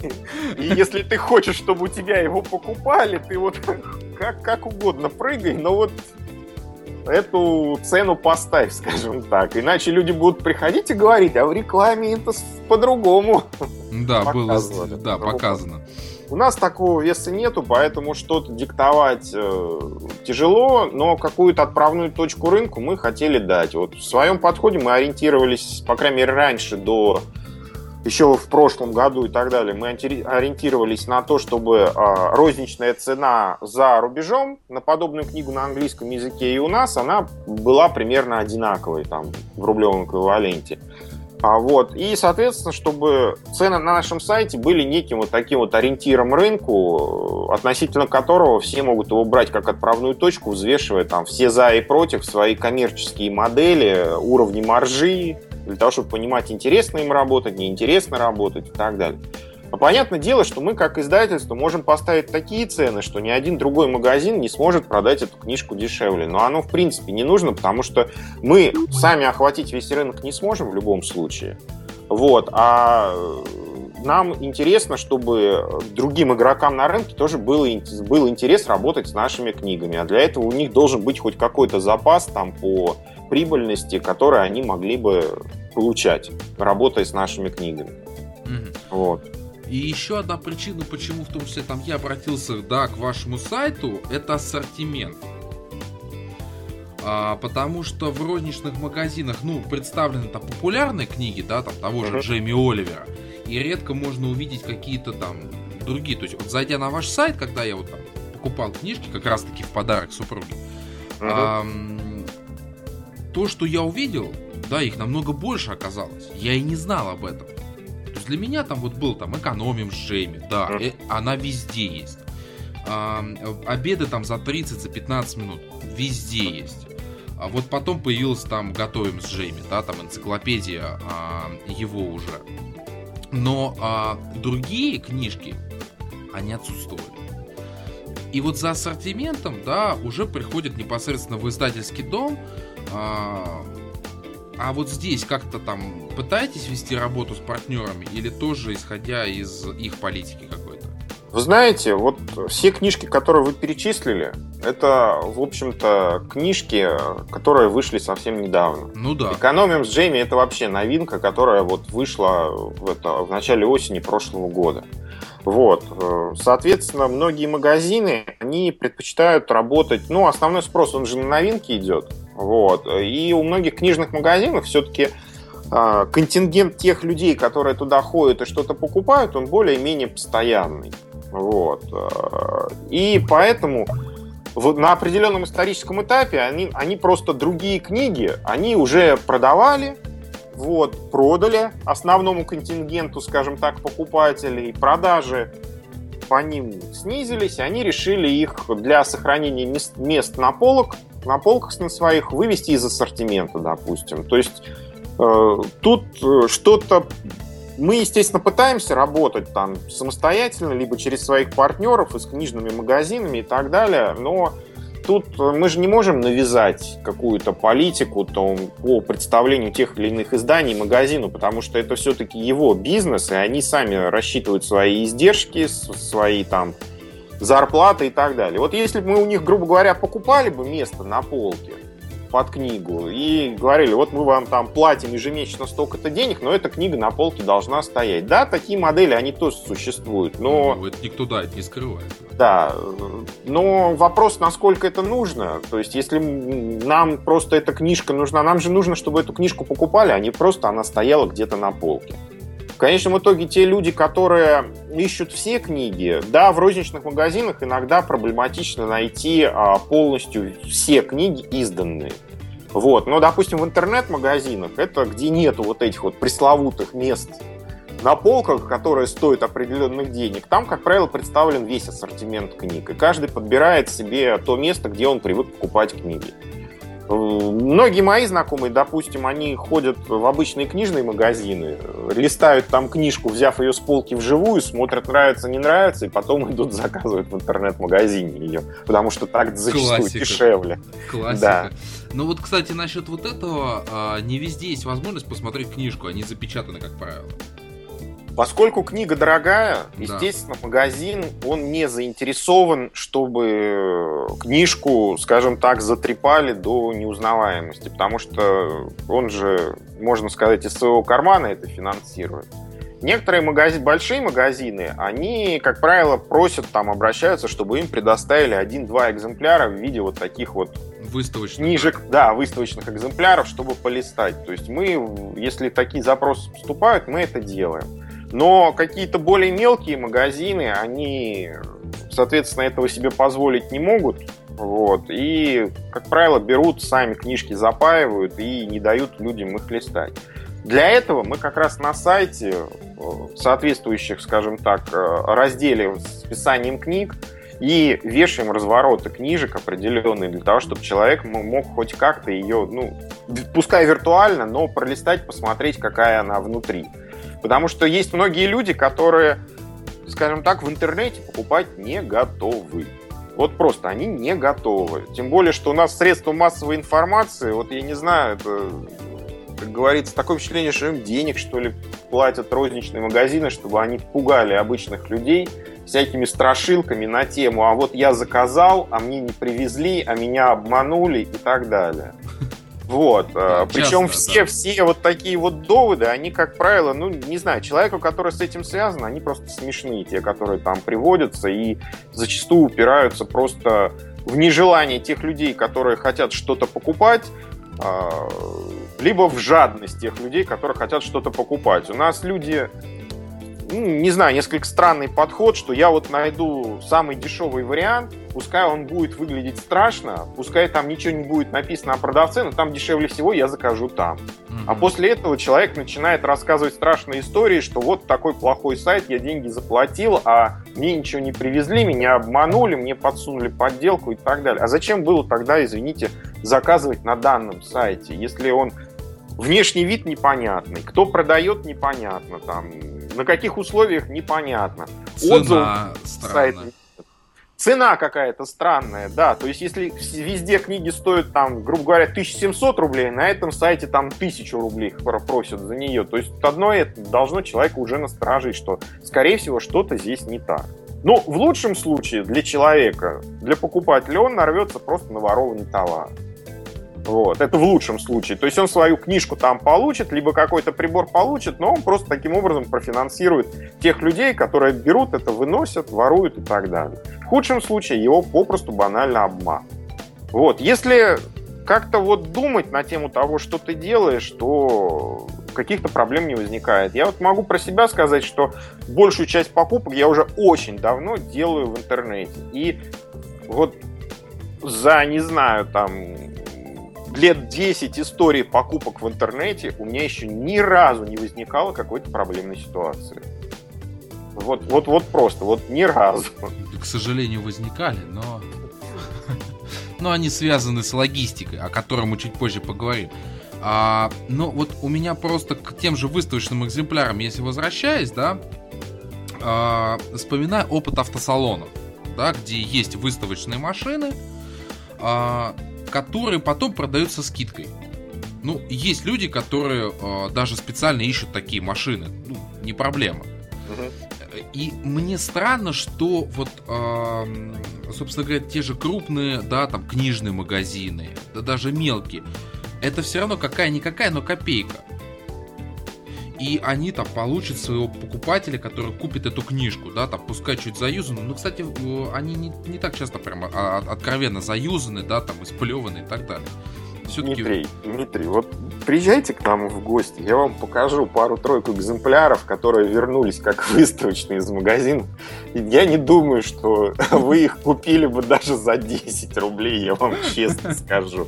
И если ты хочешь, чтобы у тебя его покупали, ты вот [LAUGHS] как, как угодно прыгай, но вот эту цену поставь, скажем так. Иначе люди будут приходить и говорить, а в рекламе это по-другому. Да, было да, показано. У нас такого веса нету, поэтому что-то диктовать э, тяжело, но какую-то отправную точку рынку мы хотели дать. Вот в своем подходе мы ориентировались, по крайней мере, раньше, до еще в прошлом году и так далее, мы ориентировались на то, чтобы э, розничная цена за рубежом на подобную книгу на английском языке и у нас, она была примерно одинаковой там в рублевом эквиваленте. А вот, и, соответственно, чтобы цены на нашем сайте были неким вот таким вот ориентиром рынку, относительно которого все могут его брать как отправную точку, взвешивая там все за и против, свои коммерческие модели, уровни маржи, для того, чтобы понимать, интересно им работать, неинтересно работать и так далее. Но понятное дело, что мы как издательство можем поставить такие цены, что ни один другой магазин не сможет продать эту книжку дешевле. Но оно в принципе не нужно, потому что мы сами охватить весь рынок не сможем в любом случае. Вот. А нам интересно, чтобы другим игрокам на рынке тоже был, был интерес работать с нашими книгами. А для этого у них должен быть хоть какой-то запас там по прибыльности, который они могли бы получать, работая с нашими книгами. Угу. Вот. И еще одна причина, почему в том числе там я обратился да, к вашему сайту, это ассортимент. А, потому что в розничных магазинах, ну, представлены там популярные книги, да, там того же Джейми Оливера, и редко можно увидеть какие-то там другие. То есть, вот зайдя на ваш сайт, когда я вот там покупал книжки, как раз таки в подарок супруге, uh-huh. а, то, что я увидел, да, их намного больше оказалось. Я и не знал об этом для меня там вот был там экономим с Джейми, да, э, она везде есть. А, обеды там за 30, за 15 минут везде есть. А вот потом появилась там готовим с Джейми, да, там энциклопедия а, его уже. Но а, другие книжки, они отсутствовали. И вот за ассортиментом, да, уже приходит непосредственно в издательский дом а, а вот здесь как-то там пытаетесь вести работу с партнерами или тоже исходя из их политики какой-то? Вы знаете, вот все книжки, которые вы перечислили, это, в общем-то, книжки, которые вышли совсем недавно. Ну да. Экономим с Джейми это вообще новинка, которая вот вышла в, это, в начале осени прошлого года. Вот. Соответственно, многие магазины, они предпочитают работать, ну, основной спрос, он же на новинки идет. Вот. И у многих книжных магазинов все-таки э, контингент тех людей, которые туда ходят и что-то покупают, он более-менее постоянный. Вот. Э, и поэтому на определенном историческом этапе они, они просто другие книги, они уже продавали, вот, продали основному контингенту, скажем так, покупателей, продажи по ним снизились, и они решили их для сохранения мест на полок на полках на своих вывести из ассортимента, допустим. То есть э, тут э, что-то мы, естественно, пытаемся работать там самостоятельно, либо через своих партнеров и с книжными магазинами и так далее, но тут мы же не можем навязать какую-то политику там, по представлению тех или иных изданий магазину, потому что это все-таки его бизнес, и они сами рассчитывают свои издержки, свои там зарплаты и так далее. Вот если бы мы у них, грубо говоря, покупали бы место на полке под книгу и говорили, вот мы вам там платим ежемесячно столько-то денег, но эта книга на полке должна стоять. Да, такие модели, они тоже существуют, но... Ну, это никто, да, это не скрывает. Да, но вопрос, насколько это нужно. То есть, если нам просто эта книжка нужна, нам же нужно, чтобы эту книжку покупали, а не просто она стояла где-то на полке. В конечном итоге те люди, которые ищут все книги, да, в розничных магазинах иногда проблематично найти а, полностью все книги изданные. Вот. Но, допустим, в интернет-магазинах, это где нету вот этих вот пресловутых мест на полках, которые стоят определенных денег, там, как правило, представлен весь ассортимент книг. И каждый подбирает себе то место, где он привык покупать книги. Многие мои знакомые, допустим, они ходят в обычные книжные магазины, листают там книжку, взяв ее с полки вживую, смотрят, нравится, не нравится, и потом [LAUGHS] идут заказывать в интернет-магазине ее, потому что так зачастую Классика. дешевле. Классика. Да. Ну вот, кстати, насчет вот этого, а, не везде есть возможность посмотреть книжку, они запечатаны, как правило. Поскольку книга дорогая, да. естественно, магазин, он не заинтересован, чтобы книжку, скажем так, затрепали до неузнаваемости, потому что он же, можно сказать, из своего кармана это финансирует. Некоторые магазины, большие магазины, они, как правило, просят, там, обращаются, чтобы им предоставили один-два экземпляра в виде вот таких вот выставочных. книжек, да, выставочных экземпляров, чтобы полистать. То есть мы, если такие запросы поступают, мы это делаем. Но какие-то более мелкие магазины, они, соответственно, этого себе позволить не могут. Вот, и, как правило, берут сами книжки, запаивают и не дают людям их листать. Для этого мы как раз на сайте, в соответствующих, скажем так, разделе с описанием книг, и вешаем развороты книжек определенные для того, чтобы человек мог хоть как-то ее, ну, пускай виртуально, но пролистать, посмотреть, какая она внутри. Потому что есть многие люди, которые, скажем так, в интернете покупать не готовы. Вот просто они не готовы. Тем более, что у нас средства массовой информации, вот я не знаю, это, как говорится, такое впечатление, что им денег, что ли, платят розничные магазины, чтобы они пугали обычных людей всякими страшилками на тему «а вот я заказал, а мне не привезли, а меня обманули» и так далее. Вот. Да, Причем часто, все, да. все вот такие вот доводы, они, как правило, ну, не знаю, человеку, который с этим связан, они просто смешные, те, которые там приводятся, и зачастую упираются просто в нежелание тех людей, которые хотят что-то покупать, а, либо в жадность тех людей, которые хотят что-то покупать. У нас люди не знаю, несколько странный подход, что я вот найду самый дешевый вариант, пускай он будет выглядеть страшно, пускай там ничего не будет написано о продавце, но там дешевле всего я закажу там. Mm-hmm. А после этого человек начинает рассказывать страшные истории, что вот такой плохой сайт, я деньги заплатил, а мне ничего не привезли, меня обманули, мне подсунули подделку и так далее. А зачем было тогда, извините, заказывать на данном сайте, если он внешний вид непонятный, кто продает непонятно, там на каких условиях непонятно. Цена странная. Цена какая-то странная, да. То есть, если везде книги стоят, там, грубо говоря, 1700 рублей, на этом сайте там 1000 рублей просят за нее. То есть, одно это должно человека уже насторожить, что, скорее всего, что-то здесь не так. Но в лучшем случае для человека, для покупателя, он нарвется просто на ворованный товар. Вот. Это в лучшем случае. То есть он свою книжку там получит, либо какой-то прибор получит, но он просто таким образом профинансирует тех людей, которые берут это, выносят, воруют и так далее. В худшем случае его попросту банально обман. Вот. Если как-то вот думать на тему того, что ты делаешь, то каких-то проблем не возникает. Я вот могу про себя сказать, что большую часть покупок я уже очень давно делаю в интернете. И вот за, не знаю, там, лет 10 истории покупок в интернете у меня еще ни разу не возникало какой-то проблемной ситуации. Вот, вот, вот просто, вот ни разу. К сожалению, возникали, но... Но они связаны с логистикой, о которой мы чуть позже поговорим. А, но вот у меня просто к тем же выставочным экземплярам, если возвращаясь, да, а, вспоминаю опыт автосалонов, да, где есть выставочные машины, а, которые потом продаются скидкой. Ну, есть люди, которые э, даже специально ищут такие машины. Ну, не проблема. И мне странно, что вот, э, собственно говоря, те же крупные, да, там, книжные магазины, да даже мелкие, это все равно какая-никакая, но копейка и они там получат своего покупателя, который купит эту книжку, да, там, пускай чуть заюзанную. Ну, кстати, они не, не так часто прям а, откровенно заюзаны, да, там, исплеваны и так далее. Дмитрий, Дмитрий, вот приезжайте к нам в гости, я вам покажу пару-тройку экземпляров, которые вернулись как [LAUGHS] выставочные из магазина. Я не думаю, что [LAUGHS] вы их купили бы даже за 10 рублей, я вам [LAUGHS] честно скажу.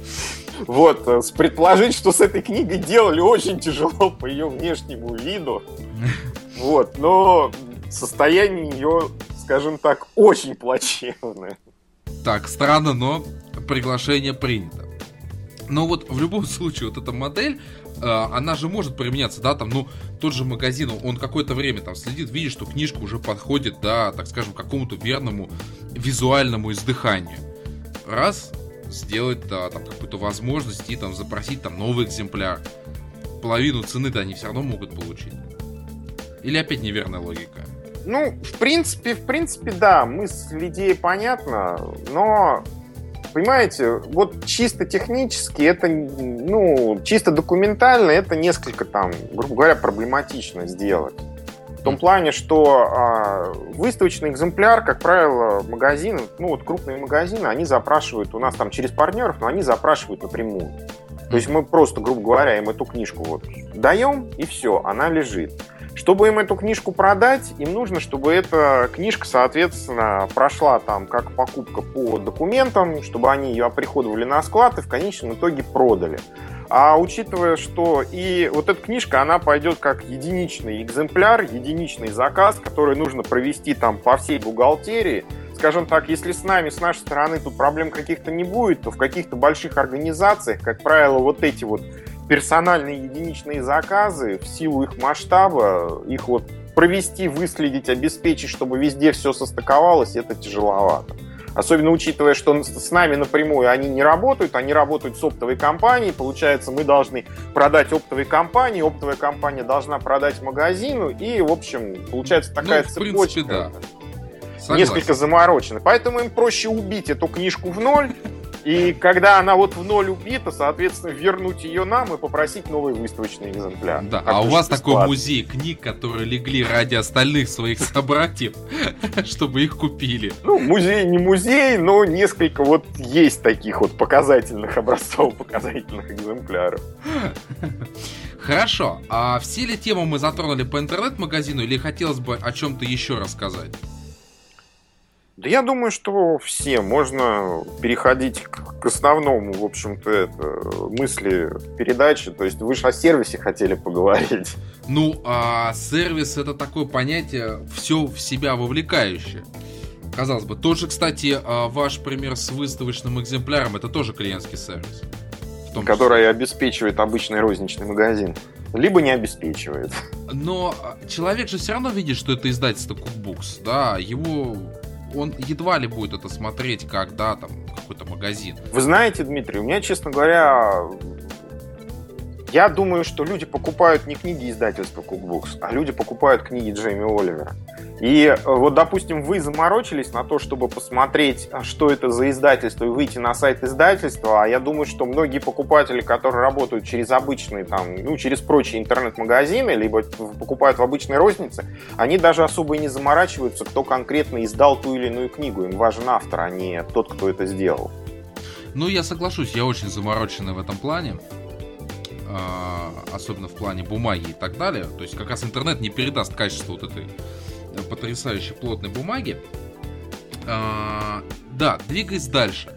Вот, э, предположить, что с этой книгой делали очень тяжело по ее внешнему виду. Вот, но состояние ее, скажем так, очень плачевное. Так, странно, но приглашение принято. Но вот в любом случае, вот эта модель, э, она же может применяться, да, там, ну, тот же магазин, он какое-то время там следит, видит, что книжка уже подходит, да, так скажем, какому-то верному визуальному издыханию. Раз, сделать, да, там, какую-то возможность и там запросить там новый экземпляр. Половину цены-то они все равно могут получить. Или опять неверная логика? Ну, в принципе, в принципе, да, мысль идеи понятна, но Понимаете, вот чисто технически это, ну, чисто документально это несколько там, грубо говоря, проблематично сделать. В том плане, что а, выставочный экземпляр, как правило, магазины, ну вот крупные магазины, они запрашивают у нас там через партнеров, но они запрашивают напрямую. То есть мы просто, грубо говоря, им эту книжку вот даем, и все, она лежит. Чтобы им эту книжку продать, им нужно, чтобы эта книжка, соответственно, прошла там как покупка по документам, чтобы они ее оприходовали на склад и в конечном итоге продали. А учитывая, что и вот эта книжка, она пойдет как единичный экземпляр, единичный заказ, который нужно провести там по всей бухгалтерии, скажем так, если с нами, с нашей стороны тут проблем каких-то не будет, то в каких-то больших организациях, как правило, вот эти вот персональные единичные заказы в силу их масштаба, их вот провести, выследить, обеспечить, чтобы везде все состыковалось, это тяжеловато. Особенно учитывая, что с нами напрямую они не работают, они работают с оптовой компанией. Получается, мы должны продать оптовой компании, оптовая компания должна продать магазину, и, в общем, получается такая ну, цепочка. Принципе, да. Несколько заморочена. Поэтому им проще убить эту книжку в ноль, и когда она вот в ноль убита, соответственно, вернуть ее нам и попросить новый выставочный экземпляр. Да, а у вас такой музей книг, которые легли ради остальных своих [LAUGHS] собратьев, [LAUGHS] чтобы их купили. Ну, музей не музей, но несколько вот есть таких вот показательных образцов, показательных экземпляров. [LAUGHS] Хорошо. А все ли темы мы затронули по интернет-магазину или хотелось бы о чем-то еще рассказать? Да я думаю, что все. Можно переходить к, основному, в общем-то, мысли передачи. То есть вы же о сервисе хотели поговорить. Ну, а сервис это такое понятие, все в себя вовлекающее. Казалось бы. Тоже, кстати, а, ваш пример с выставочным экземпляром, это тоже клиентский сервис. Который обеспечивает обычный розничный магазин либо не обеспечивает. Но человек же все равно видит, что это издательство Cookbooks, да, его он едва ли будет это смотреть, как, да, там, какой-то магазин. Вы знаете, Дмитрий, у меня, честно говоря, я думаю, что люди покупают не книги издательства Cookbooks, а люди покупают книги Джейми Оливера. И э, вот, допустим, вы заморочились на то, чтобы посмотреть, а что это за издательство, и выйти на сайт издательства. А я думаю, что многие покупатели, которые работают через обычные, там, ну, через прочие интернет-магазины, либо покупают в обычной рознице, они даже особо и не заморачиваются, кто конкретно издал ту или иную книгу. Им важен автор, а не тот, кто это сделал. Ну, я соглашусь, я очень замороченный в этом плане. А, особенно в плане бумаги и так далее. То есть как раз интернет не передаст качество вот этой э, потрясающей плотной бумаги. А, да, двигаясь дальше.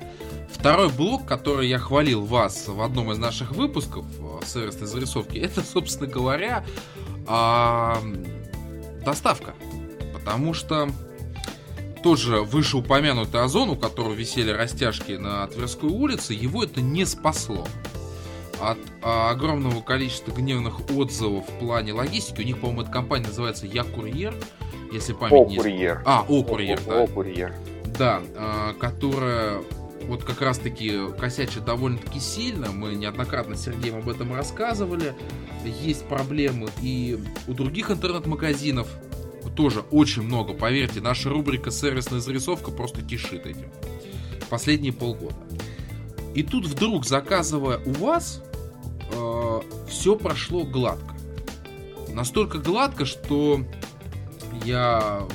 Второй блок, который я хвалил вас в одном из наших выпусков э, сервисной зарисовки, [LAUGHS] это, собственно говоря, а, доставка. Потому что тоже вышеупомянутый Озон, у которого висели растяжки на Тверской улице, его это не спасло от а, огромного количества гневных отзывов в плане логистики. У них, по-моему, эта компания называется Я Курьер, если память не... Курьер. А, О Курьер, да. О Курьер. Да, а, которая вот как раз-таки косячит довольно-таки сильно. Мы неоднократно с Сергеем об этом рассказывали. Есть проблемы и у других интернет-магазинов. Тоже очень много, поверьте. Наша рубрика «Сервисная зарисовка» просто кишит этим. Последние полгода. И тут вдруг, заказывая у вас, э, все прошло гладко. Настолько гладко, что я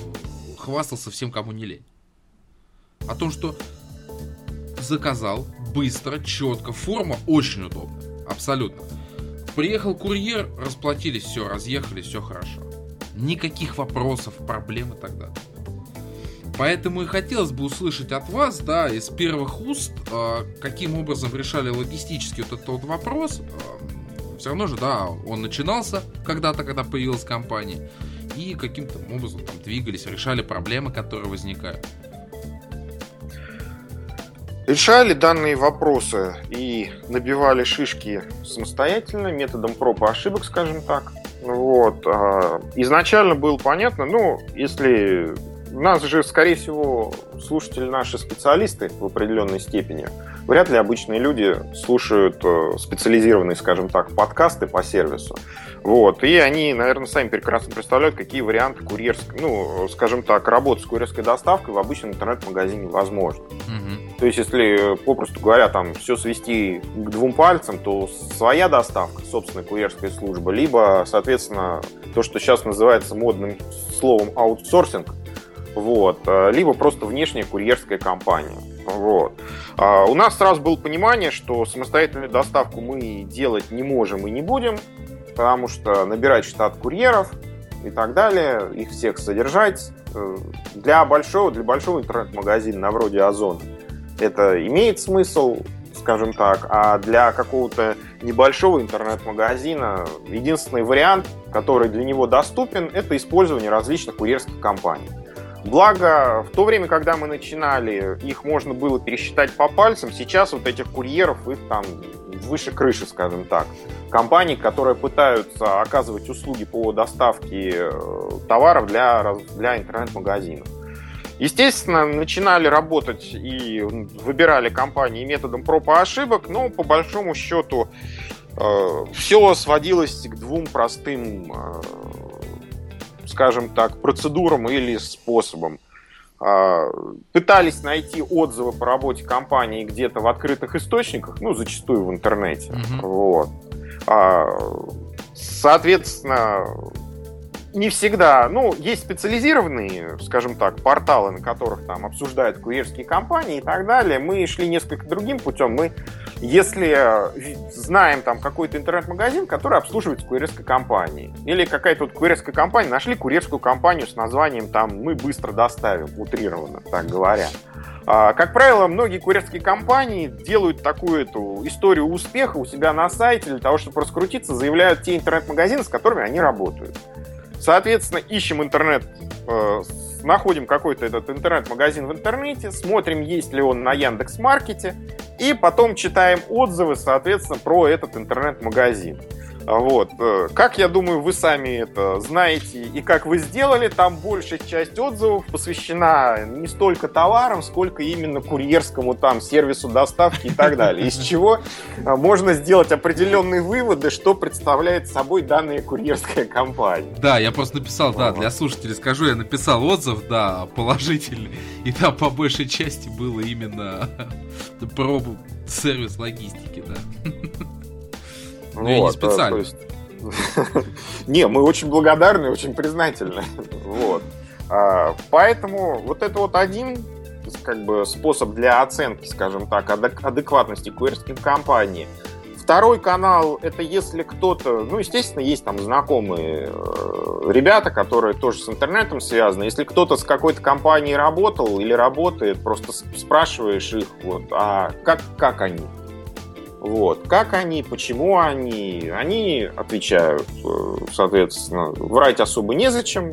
хвастался всем, кому не лень. О том, что заказал быстро, четко, форма очень удобная. Абсолютно. Приехал курьер, расплатились, все, разъехались, все хорошо. Никаких вопросов, проблем и так далее. Поэтому и хотелось бы услышать от вас, да, из первых уст, э, каким образом решали логистически вот этот вот вопрос. Э, все равно же, да, он начинался когда-то, когда появилась компания, и каким-то образом там двигались, решали проблемы, которые возникают. Решали данные вопросы и набивали шишки самостоятельно, методом проб и ошибок, скажем так. Вот. А, изначально было понятно, ну, если нас же, скорее всего, слушатели наши специалисты в определенной степени. Вряд ли обычные люди слушают э, специализированные, скажем так, подкасты по сервису. Вот. И они, наверное, сами прекрасно представляют, какие варианты курьерской, ну, скажем так, работы с курьерской доставкой в обычном интернет-магазине возможны. Угу. То есть, если, попросту говоря, там все свести к двум пальцам, то своя доставка, собственная курьерская служба, либо, соответственно, то, что сейчас называется модным словом аутсорсинг, вот, э, либо просто внешняя курьерская компания. Вот. А у нас сразу было понимание, что самостоятельную доставку мы делать не можем и не будем, потому что набирать штат курьеров и так далее, их всех содержать э, для большого, для большого интернет-магазина на вроде Озон это имеет смысл, скажем так, а для какого-то небольшого интернет-магазина. Единственный вариант, который для него доступен, это использование различных курьерских компаний. Благо, в то время, когда мы начинали, их можно было пересчитать по пальцам. Сейчас вот этих курьеров, их там выше крыши, скажем так. Компаний, которые пытаются оказывать услуги по доставке э, товаров для, для интернет-магазинов. Естественно, начинали работать и выбирали компании методом проб и ошибок, но по большому счету э, все сводилось к двум простым, э, скажем так, процедурам или способам. Э, пытались найти отзывы по работе компании где-то в открытых источниках, ну, зачастую в интернете. Mm-hmm. Вот. А, соответственно, не всегда. Ну, есть специализированные, скажем так, порталы, на которых там обсуждают курьерские компании и так далее. Мы шли несколько другим путем. Мы, если знаем там какой-то интернет-магазин, который обслуживает курьерской компанией, или какая-то вот курьерская компания, нашли курьерскую компанию с названием там «Мы быстро доставим», утрированно, так говоря. А, как правило, многие курьерские компании делают такую эту историю успеха у себя на сайте для того, чтобы раскрутиться, заявляют те интернет-магазины, с которыми они работают. Соответственно, ищем интернет, э, находим какой-то этот интернет-магазин в интернете, смотрим, есть ли он на Яндекс Маркете, и потом читаем отзывы, соответственно, про этот интернет-магазин. Вот. Э, как я думаю, вы сами это знаете и как вы сделали, там большая часть отзывов посвящена не столько товарам, сколько именно курьерскому там сервису доставки и так далее. Из чего э, можно сделать определенные выводы, что представляет собой данная курьерская компания. Да, я просто написал, да, для слушателей скажу, я написал отзыв, да, положительный, и там по большей части было именно [LAUGHS] про сервис логистики, да. Ну, я не специально. [LAUGHS] Не, мы очень благодарны, очень признательны. [LAUGHS] Вот. А, поэтому вот это вот один как бы способ для оценки, скажем так, адекватности курьерской компании. Второй канал это если кто-то, ну, естественно, есть там знакомые э, ребята, которые тоже с интернетом связаны. Если кто-то с какой-то компанией работал или работает, просто спрашиваешь их, вот, а как, как они? Вот. Как они, почему они? Они отвечают, э, соответственно, врать особо незачем.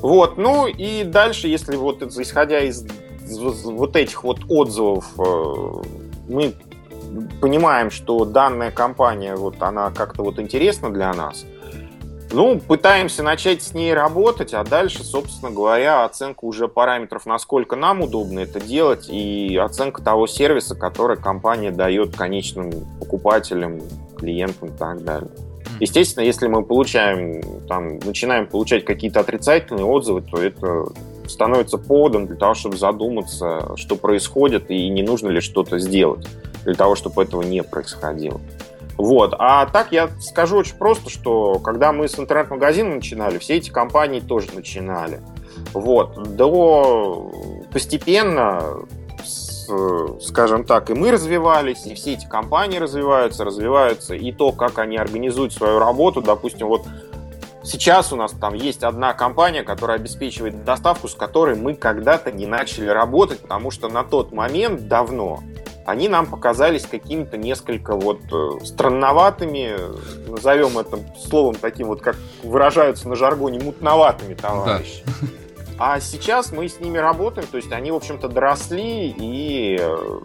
Вот. Ну и дальше, если вот исходя из вот этих вот отзывов, э, мы понимаем, что данная компания, вот она как-то вот интересна для нас, ну, пытаемся начать с ней работать, а дальше, собственно говоря, оценка уже параметров, насколько нам удобно это делать, и оценка того сервиса, который компания дает конечным покупателям, клиентам и так далее. Естественно, если мы получаем, там, начинаем получать какие-то отрицательные отзывы, то это становится поводом для того, чтобы задуматься, что происходит и не нужно ли что-то сделать для того, чтобы этого не происходило. Вот. А так я скажу очень просто, что когда мы с интернет-магазином начинали, все эти компании тоже начинали. Вот. До постепенно скажем так, и мы развивались, и все эти компании развиваются, развиваются, и то, как они организуют свою работу, допустим, вот Сейчас у нас там есть одна компания, которая обеспечивает доставку, с которой мы когда-то не начали работать, потому что на тот момент давно они нам показались какими-то несколько вот э, странноватыми, назовем это словом таким вот, как выражаются на жаргоне, мутноватыми товарищи. Да. А сейчас мы с ними работаем, то есть они, в общем-то, доросли и... Э,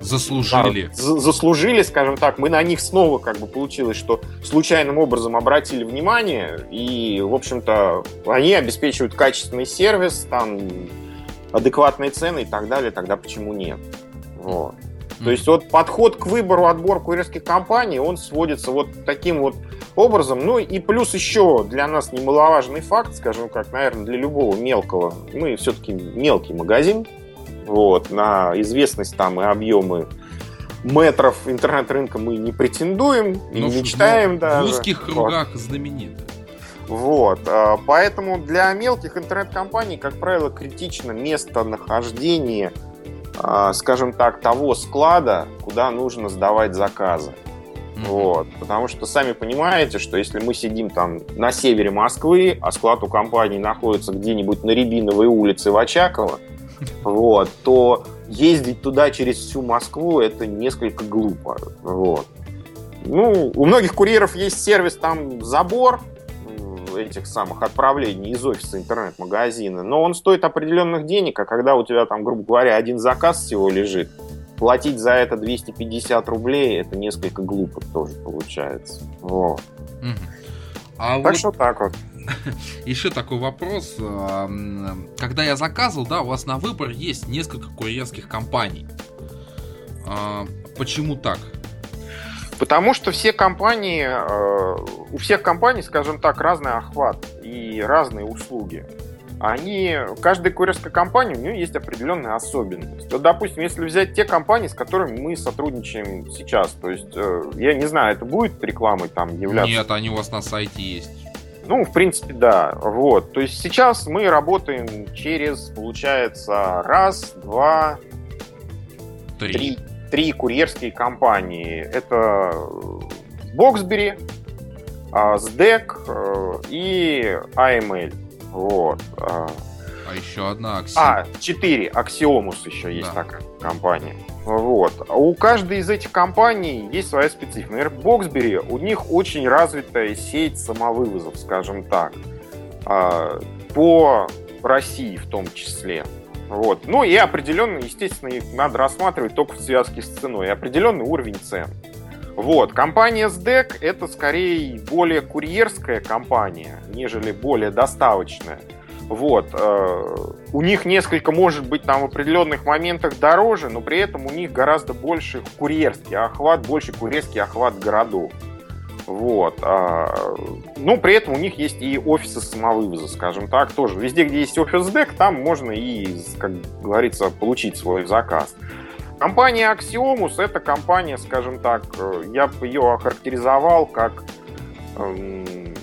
заслужили. Да, заслужили, скажем так. Мы на них снова как бы получилось, что случайным образом обратили внимание, и, в общем-то, они обеспечивают качественный сервис, там, адекватные цены и так далее, тогда почему нет? Вот. То есть вот подход к выбору отбор курьерских компаний, он сводится вот таким вот образом. Ну и плюс еще для нас немаловажный факт, скажем как, наверное, для любого мелкого. Мы все-таки мелкий магазин. Вот, на известность там и объемы метров интернет-рынка мы не претендуем и не мечтаем да. В узких кругах вот. знамениты. Вот. Поэтому для мелких интернет-компаний, как правило, критично местонахождение а, скажем так, того склада, куда нужно сдавать заказы. Вот. Потому что сами понимаете, что если мы сидим там на севере Москвы, а склад у компании находится где-нибудь на Рябиновой улице в Очаково, [LAUGHS] вот, то ездить туда через всю Москву это несколько глупо. Вот. ну, у многих курьеров есть сервис там забор этих самых отправлений из офиса интернет-магазина, но он стоит определенных денег, а когда у тебя там, грубо говоря, один заказ всего лежит, платить за это 250 рублей, это несколько глупо тоже получается. Вот. А так вот... что так вот. [LAUGHS] Еще такой вопрос. Когда я заказывал, да, у вас на выбор есть несколько курьерских компаний. А, почему так? Потому что все компании, э, у всех компаний, скажем так, разный охват и разные услуги. Они, каждая курьерская компания, у нее есть определенные особенности. Вот, допустим, если взять те компании, с которыми мы сотрудничаем сейчас, то есть, э, я не знаю, это будет рекламой там являться? Нет, они у вас на сайте есть. Ну, в принципе, да. Вот. То есть сейчас мы работаем через, получается, раз, два, три, три, три курьерские компании. Это Боксбери, SDEC и AML. Вот. А, а еще одна Axi... А, четыре. Axiomус еще есть да. такая компания. Вот. У каждой из этих компаний есть своя специфика. Например, Боксбери, у них очень развитая сеть самовывозов, скажем так, а, по России в том числе. Вот. Ну и определенно, естественно, их надо рассматривать только в связке с ценой. И определенный уровень цен. Вот. Компания SDEC это скорее более курьерская компания, нежели более доставочная. Вот. Э, у них несколько, может быть, там в определенных моментах дороже, но при этом у них гораздо больше курьерский охват, больше курьерский охват городов. Вот. А, ну, при этом у них есть и офисы самовывоза, скажем так, тоже. Везде, где есть офис дек, там можно и, как говорится, получить свой заказ. Компания Axiomус – это компания, скажем так, э, я бы ее охарактеризовал как эм,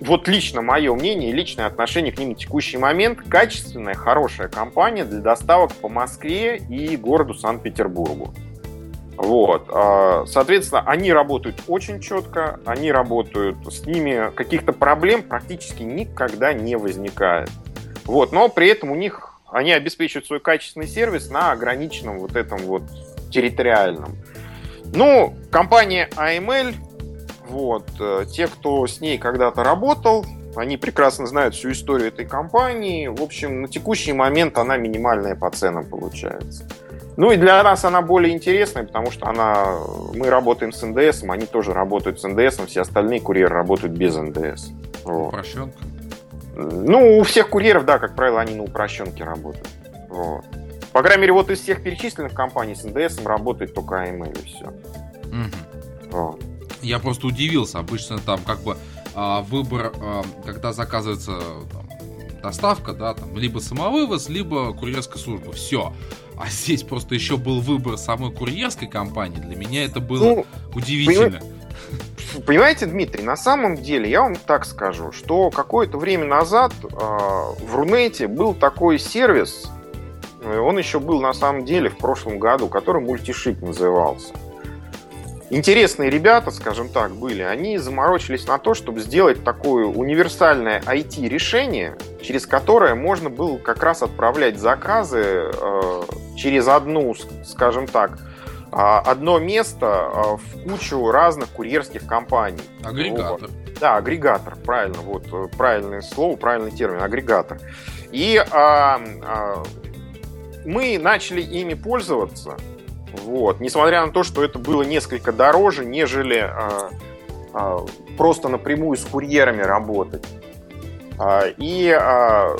вот лично мое мнение личное отношение к ним на текущий момент качественная, хорошая компания для доставок по Москве и городу Санкт-Петербургу. Вот. А, соответственно, они работают очень четко, они работают, с ними каких-то проблем практически никогда не возникает. Вот. Но при этом у них, они обеспечивают свой качественный сервис на ограниченном вот этом вот территориальном. Ну, компания AML, вот, э, те, кто с ней когда-то работал, они прекрасно знают всю историю этой компании. В общем, на текущий момент она минимальная по ценам получается. Ну и для нас она более интересная, потому что она, мы работаем с НДС, они тоже работают с НДС, все остальные курьеры работают без НДС. Вот. Упрощенка? Ну, у всех курьеров, да, как правило, они на упрощенке работают. Вот. По крайней мере, вот из всех перечисленных компаний с НДС работает только AML и все. Угу. Вот. Я просто удивился. Обычно там как бы а, выбор, а, когда заказывается там, доставка, да, там, либо самовывоз, либо курьерская служба. Все. А здесь просто еще был выбор самой курьерской компании. Для меня это было ну, удивительно. Понимаете, Дмитрий, на самом деле, я вам так скажу, что какое-то время назад э, в Рунете был такой сервис, э, он еще был на самом деле в прошлом году, который мультишик назывался интересные ребята, скажем так, были, они заморочились на то, чтобы сделать такое универсальное IT-решение, через которое можно было как раз отправлять заказы э, через одну, скажем так, э, одно место э, в кучу разных курьерских компаний. Агрегатор. Вот. Да, агрегатор, правильно, вот э, правильное слово, правильный термин, агрегатор. И э, э, мы начали ими пользоваться, вот. Несмотря на то, что это было несколько дороже, нежели а, а, просто напрямую с курьерами работать. А, и а,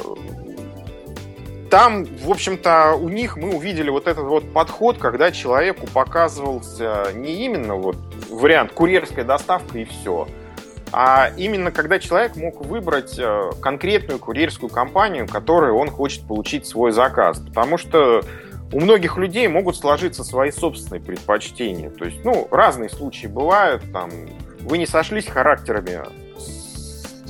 там, в общем-то, у них мы увидели вот этот вот подход, когда человеку показывался не именно вот вариант курьерская доставка и все, а именно когда человек мог выбрать э, конкретную курьерскую компанию, которой он хочет получить свой заказ. Потому что у многих людей могут сложиться свои собственные предпочтения. То есть, ну, разные случаи бывают, там, вы не сошлись характерами с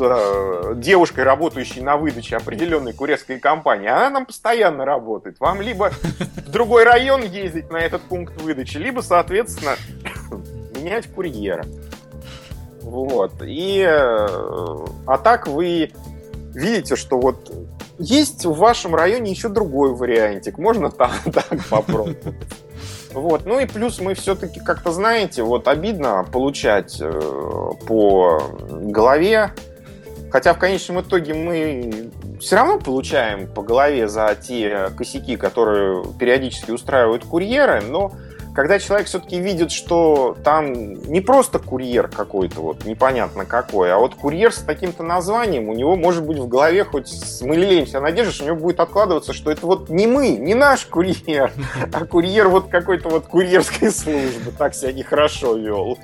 э, девушкой, работающей на выдаче определенной курьерской компании. Она нам постоянно работает. Вам либо в другой район ездить на этот пункт выдачи, либо, соответственно, [COUGHS] менять курьера. Вот. И, э, а так вы видите, что вот есть в вашем районе еще другой вариантик. Можно так, [LAUGHS] так попробовать. Вот. Ну и плюс мы все-таки как-то, знаете, вот обидно получать э, по голове, хотя в конечном итоге мы все равно получаем по голове за те косяки, которые периодически устраивают курьеры, но когда человек все-таки видит, что там не просто курьер какой-то, вот непонятно какой, а вот курьер с таким-то названием, у него может быть в голове хоть мы надежда, что у него будет откладываться, что это вот не мы, не наш курьер, а курьер вот какой-то вот курьерской службы, так себя нехорошо вел.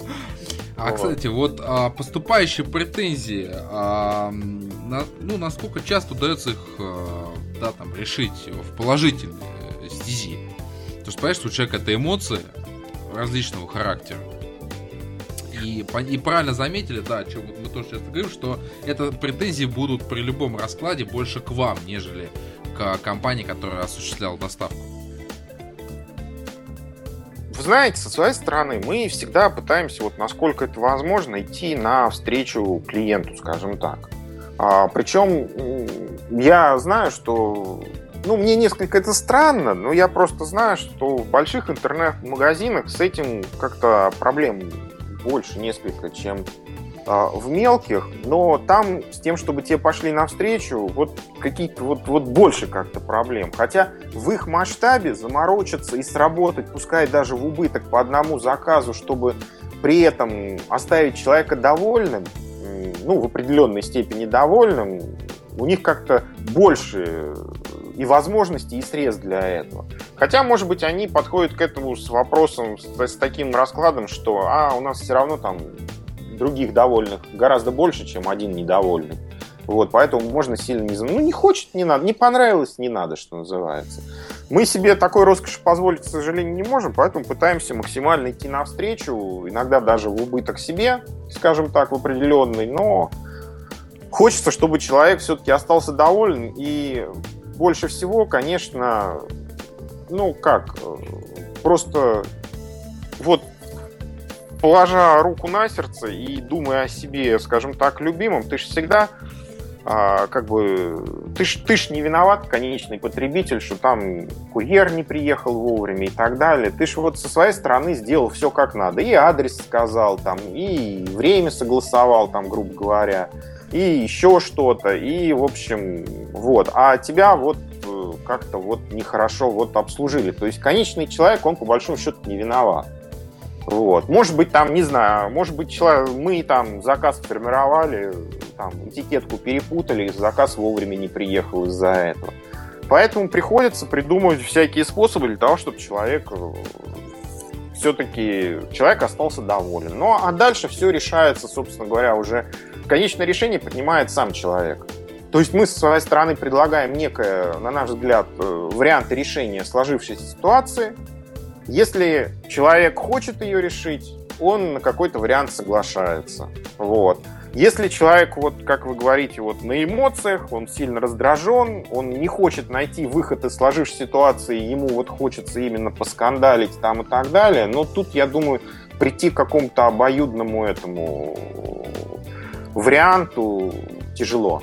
А, кстати, вот а, поступающие претензии, а, на, ну, насколько часто удается их а, да, там, решить в положительной стези? То есть, понимаешь, что у человека это эмоции различного характера. И, и правильно заметили, да, что вот мы тоже часто говорим, что это претензии будут при любом раскладе больше к вам, нежели к компании, которая осуществляла доставку. Вы знаете, со своей стороны мы всегда пытаемся, вот насколько это возможно, идти на встречу клиенту, скажем так. А, причем я знаю, что ну, мне несколько это странно, но я просто знаю, что в больших интернет-магазинах с этим как-то проблем больше несколько, чем в мелких, но там с тем, чтобы те пошли навстречу, вот какие-то вот, вот больше как-то проблем. Хотя в их масштабе заморочиться и сработать, пускай даже в убыток по одному заказу, чтобы при этом оставить человека довольным, ну, в определенной степени довольным, у них как-то больше и возможностей, и средств для этого. Хотя, может быть, они подходят к этому с вопросом, с, с таким раскладом, что а, у нас все равно там других довольных гораздо больше, чем один недовольный. Вот, поэтому можно сильно не... Ну, не хочет, не надо. Не понравилось, не надо, что называется. Мы себе такой роскоши позволить, к сожалению, не можем, поэтому пытаемся максимально идти навстречу, иногда даже в убыток себе, скажем так, в определенный, но хочется, чтобы человек все-таки остался доволен и больше всего, конечно, ну как, просто вот положа руку на сердце и думая о себе, скажем так, любимым, ты же всегда а, как бы ты ж, ты ж не виноват, конечный потребитель, что там курьер не приехал вовремя и так далее. Ты ж вот со своей стороны сделал все как надо. И адрес сказал, там, и время согласовал, там, грубо говоря и еще что-то, и, в общем, вот. А тебя вот э, как-то вот нехорошо вот обслужили. То есть конечный человек, он по большому счету не виноват. Вот. Может быть, там, не знаю, может быть, человек, мы там заказ формировали, там, этикетку перепутали, заказ вовремя не приехал из-за этого. Поэтому приходится придумывать всякие способы для того, чтобы человек э, все-таки человек остался доволен. Ну, а дальше все решается, собственно говоря, уже конечное решение принимает сам человек. То есть мы со своей стороны предлагаем некое, на наш взгляд, э, варианты решения сложившейся ситуации. Если человек хочет ее решить, он на какой-то вариант соглашается. Вот. Если человек, вот как вы говорите, вот на эмоциях, он сильно раздражен, он не хочет найти выход из сложившейся ситуации, ему вот хочется именно поскандалить там и так далее, но тут, я думаю, прийти к какому-то обоюдному этому варианту тяжело.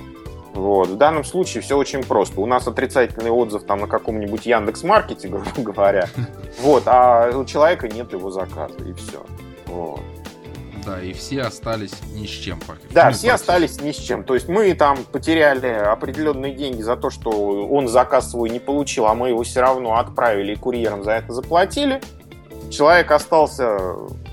Вот. В данном случае все очень просто. У нас отрицательный отзыв там на каком-нибудь Яндекс Маркете, [LAUGHS] грубо говоря. [LAUGHS] Вот, а у человека нет его заказа, и все. Вот. Да, и все остались ни с чем. Да, ну, все остались ни с чем. То есть мы там потеряли определенные деньги за то, что он заказ свой не получил, а мы его все равно отправили и курьером за это заплатили человек остался...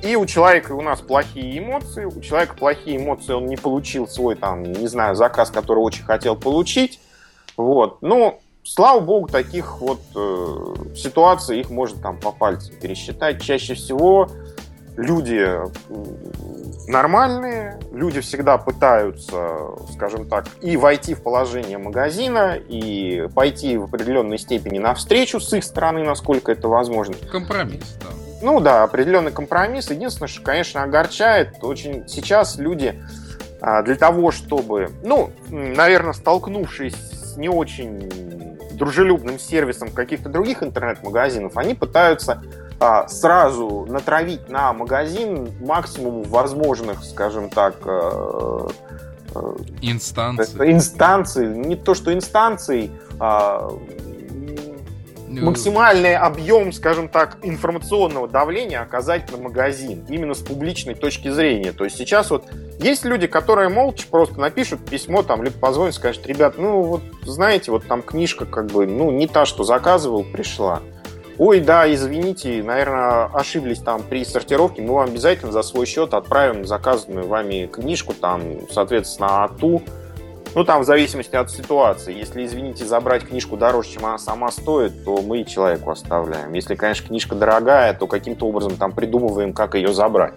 И у человека у нас плохие эмоции, у человека плохие эмоции, он не получил свой, там, не знаю, заказ, который очень хотел получить. Вот. Ну, слава богу, таких вот э, ситуаций, их можно там по пальцам пересчитать. Чаще всего люди нормальные, люди всегда пытаются, скажем так, и войти в положение магазина, и пойти в определенной степени навстречу с их стороны, насколько это возможно. Компромисс, да. Ну да, определенный компромисс. Единственное, что, конечно, огорчает, очень сейчас люди а, для того, чтобы, ну, наверное, столкнувшись с не очень дружелюбным сервисом каких-то других интернет-магазинов, они пытаются а, сразу натравить на магазин максимум возможных, скажем так, э, э, инстанций. Инстанций, не то что инстанций, а максимальный объем, скажем так, информационного давления оказать на магазин, именно с публичной точки зрения. То есть сейчас вот есть люди, которые молча просто напишут письмо, там, либо позвонят, скажут, ребят, ну вот знаете, вот там книжка как бы, ну не та, что заказывал, пришла. Ой, да, извините, наверное, ошиблись там при сортировке, мы вам обязательно за свой счет отправим заказанную вами книжку, там, соответственно, АТУ, ну, там, в зависимости от ситуации. Если, извините, забрать книжку дороже, чем она сама стоит, то мы человеку оставляем. Если, конечно, книжка дорогая, то каким-то образом там придумываем, как ее забрать.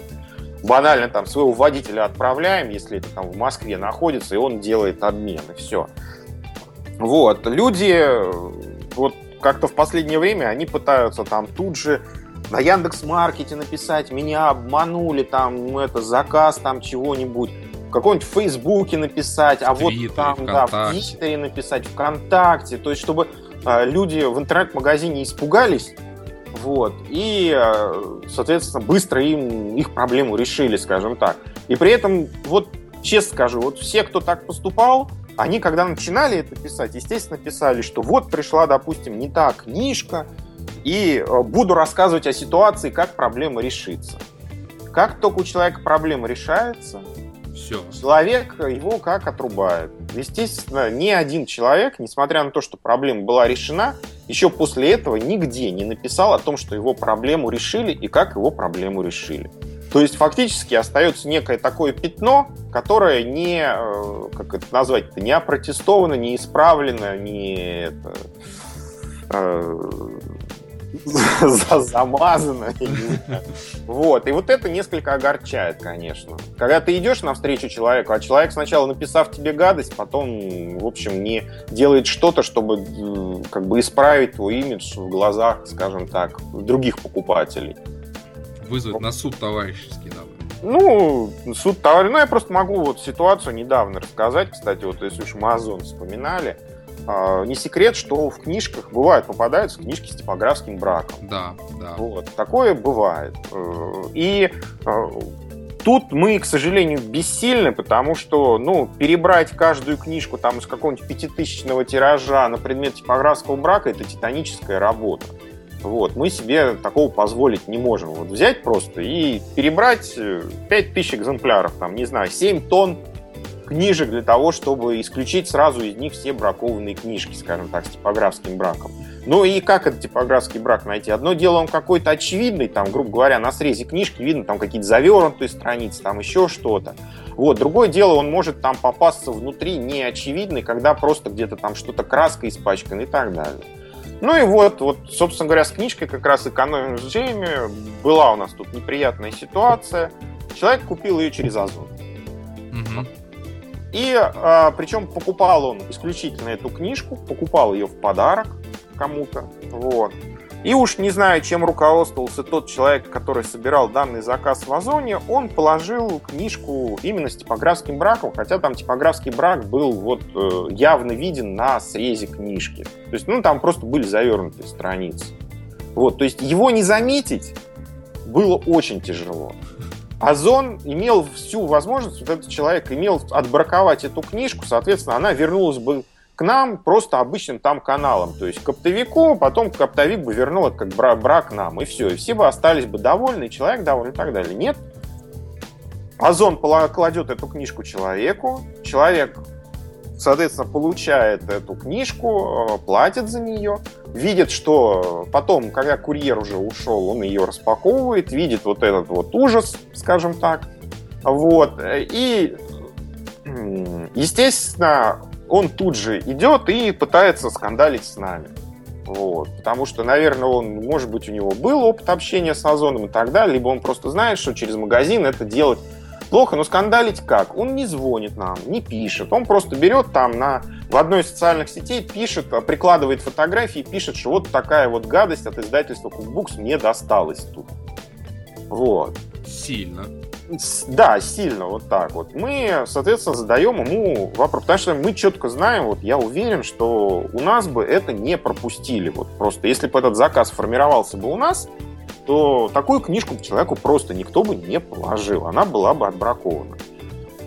Банально там своего водителя отправляем, если это там в Москве находится, и он делает обмен, и все. Вот. Люди вот как-то в последнее время они пытаются там тут же на Яндекс Маркете написать, меня обманули, там, это, заказ там чего-нибудь в каком-нибудь Фейсбуке написать, а Твиттере, вот там, да, в Твиттере написать, ВКонтакте, то есть чтобы э, люди в интернет-магазине испугались, вот, и, э, соответственно, быстро им их проблему решили, скажем так. И при этом, вот, честно скажу, вот все, кто так поступал, они, когда начинали это писать, естественно, писали, что вот пришла, допустим, не та книжка, и э, буду рассказывать о ситуации, как проблема решится. Как только у человека проблема решается, все. Человек его как отрубает. Естественно, ни один человек, несмотря на то, что проблема была решена, еще после этого нигде не написал о том, что его проблему решили и как его проблему решили. То есть фактически остается некое такое пятно, которое не, э, как это назвать, не опротестовано, не исправлено, не это, э, [LAUGHS] замазано. Вот. И вот это несколько огорчает, конечно. Когда ты идешь навстречу человеку, а человек сначала написав тебе гадость, потом, в общем, не делает что-то, чтобы как бы исправить твой имидж в глазах, скажем так, других покупателей. Вызвать на суд товарищеский надо. Ну, суд товарищ... Ну, я просто могу вот ситуацию недавно рассказать, кстати, вот если уж Озон вспоминали. А, не секрет, что в книжках бывают, попадаются книжки с типографским браком. Да, да. Вот, такое бывает. Э, и э, тут мы, к сожалению, бессильны, потому что, ну, перебрать каждую книжку там из какого-нибудь пятитысячного тиража на предмет типографского брака – это титаническая работа. Вот, мы себе такого позволить не можем. Вот взять просто и перебрать 5000 э, экземпляров, там, не знаю, 7 тонн книжек для того, чтобы исключить сразу из них все бракованные книжки, скажем так, с типографским браком. Ну и как этот типографский брак найти? Одно дело, он какой-то очевидный, там, грубо говоря, на срезе книжки видно там какие-то завернутые страницы, там еще что-то. Вот. Другое дело, он может там попасться внутри неочевидный, когда просто где-то там что-то краской испачкано и так далее. Ну и вот, вот, собственно говоря, с книжкой как раз экономим с Джейми. Была у нас тут неприятная ситуация. Человек купил ее через Озон. Угу. И а, причем покупал он исключительно эту книжку, покупал ее в подарок кому-то. Вот. И уж не знаю, чем руководствовался тот человек, который собирал данный заказ в Озоне, он положил книжку именно с типографским браком, хотя там типографский брак был вот э, явно виден на срезе книжки. То есть, ну, там просто были завернутые страницы. Вот, то есть его не заметить было очень тяжело. Озон имел всю возможность, вот этот человек имел отбраковать эту книжку, соответственно, она вернулась бы к нам просто обычным там каналом, то есть к оптовику, потом оптовик бы вернул это как брак, брак нам, и все, и все бы остались бы довольны, и человек доволен и так далее. Нет. Озон кладет эту книжку человеку, человек соответственно, получает эту книжку, э, платит за нее, видит, что потом, когда курьер уже ушел, он ее распаковывает, видит вот этот вот ужас, скажем так, вот, и, естественно, он тут же идет и пытается скандалить с нами. Вот. Потому что, наверное, он, может быть, у него был опыт общения с Озоном и так далее, либо он просто знает, что через магазин это делать Плохо, но скандалить как? Он не звонит нам, не пишет. Он просто берет там на, в одной из социальных сетей, пишет, прикладывает фотографии, пишет, что вот такая вот гадость от издательства Cookbooks мне досталась тут. Вот. Сильно. Да, сильно, вот так вот. Мы, соответственно, задаем ему вопрос, потому что мы четко знаем, вот я уверен, что у нас бы это не пропустили. Вот просто если бы этот заказ формировался бы у нас, то такую книжку человеку просто никто бы не положил, она была бы отбракована.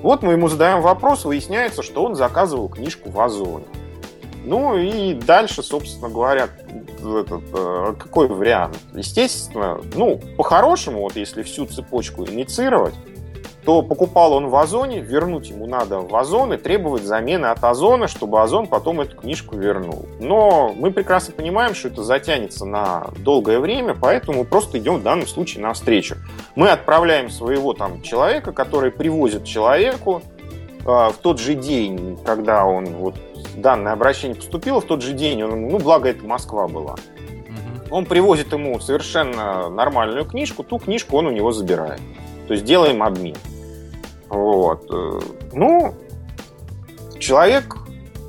Вот мы ему задаем вопрос, выясняется, что он заказывал книжку в Озоне. Ну и дальше, собственно говоря, этот, э, какой вариант? Естественно, ну, по-хорошему, вот если всю цепочку инициировать, то покупал он в Озоне, вернуть ему надо в Озон и требовать замены от Озона, чтобы Озон потом эту книжку вернул. Но мы прекрасно понимаем, что это затянется на долгое время, поэтому просто идем в данном случае навстречу. Мы отправляем своего там человека, который привозит человеку э, в тот же день, когда он вот данное обращение поступило, в тот же день, он, ну, благо это Москва была, он привозит ему совершенно нормальную книжку, ту книжку он у него забирает. То есть делаем обмен. Вот. Э, ну, человек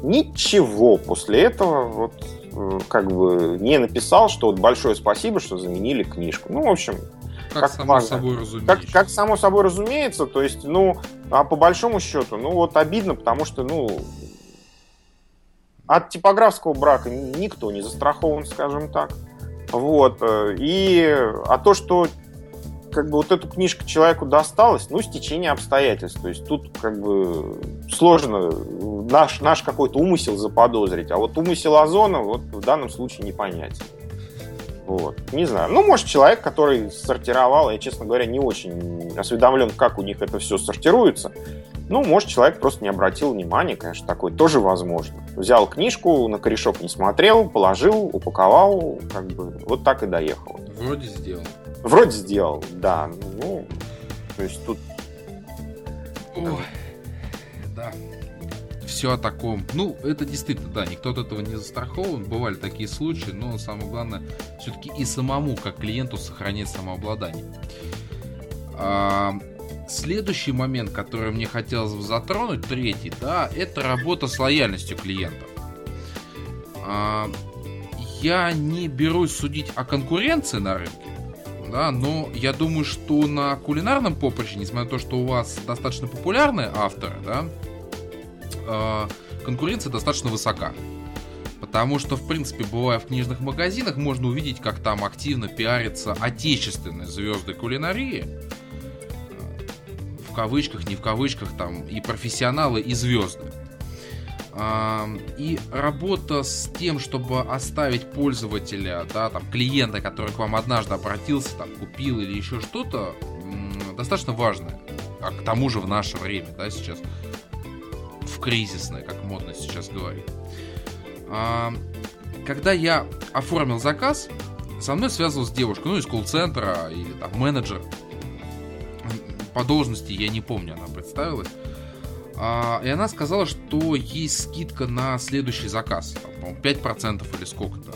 ничего после этого вот э, как бы не написал, что вот большое спасибо, что заменили книжку. Ну, в общем, как, как само важно. собой разумеется. Как, как само собой разумеется, то есть, ну, а по большому счету, ну, вот обидно, потому что, ну, от типографского брака никто не застрахован, скажем так. Вот. Э, и, а то, что как бы вот эту книжку человеку досталась, ну, стечение обстоятельств. То есть тут как бы сложно наш, наш какой-то умысел заподозрить, а вот умысел Озона вот в данном случае непонятен. Вот. Не знаю. Ну, может, человек, который сортировал, я, честно говоря, не очень осведомлен, как у них это все сортируется. Ну, может, человек просто не обратил внимания, конечно, такое тоже возможно. Взял книжку, на корешок не смотрел, положил, упаковал, как бы вот так и доехал. Вроде сделал. Вроде сделал, да. Ну, то есть тут... Ой, да. Все о таком. Ну, это действительно, да, никто от этого не застрахован. Бывали такие случаи, но самое главное, все-таки и самому, как клиенту, сохранять самообладание. А, следующий момент, который мне хотелось бы затронуть, третий, да, это работа с лояльностью клиентов. А, я не берусь судить о конкуренции на рынке, да, но я думаю, что на кулинарном поприще, несмотря на то, что у вас достаточно популярные авторы, да, конкуренция достаточно высока. Потому что, в принципе, бывая в книжных магазинах, можно увидеть, как там активно пиарятся отечественные звезды кулинарии. В кавычках, не в кавычках, там и профессионалы, и звезды. И работа с тем, чтобы оставить пользователя, да, там, клиента, который к вам однажды обратился, там, купил или еще что-то, достаточно важная. А к тому же в наше время, да, сейчас кризисное, как модно сейчас говорить. Когда я оформил заказ, со мной связывалась девушка, ну, из колл-центра или там менеджер. По должности я не помню, она представилась. А, и она сказала, что есть скидка на следующий заказ. Там, 5% или сколько-то.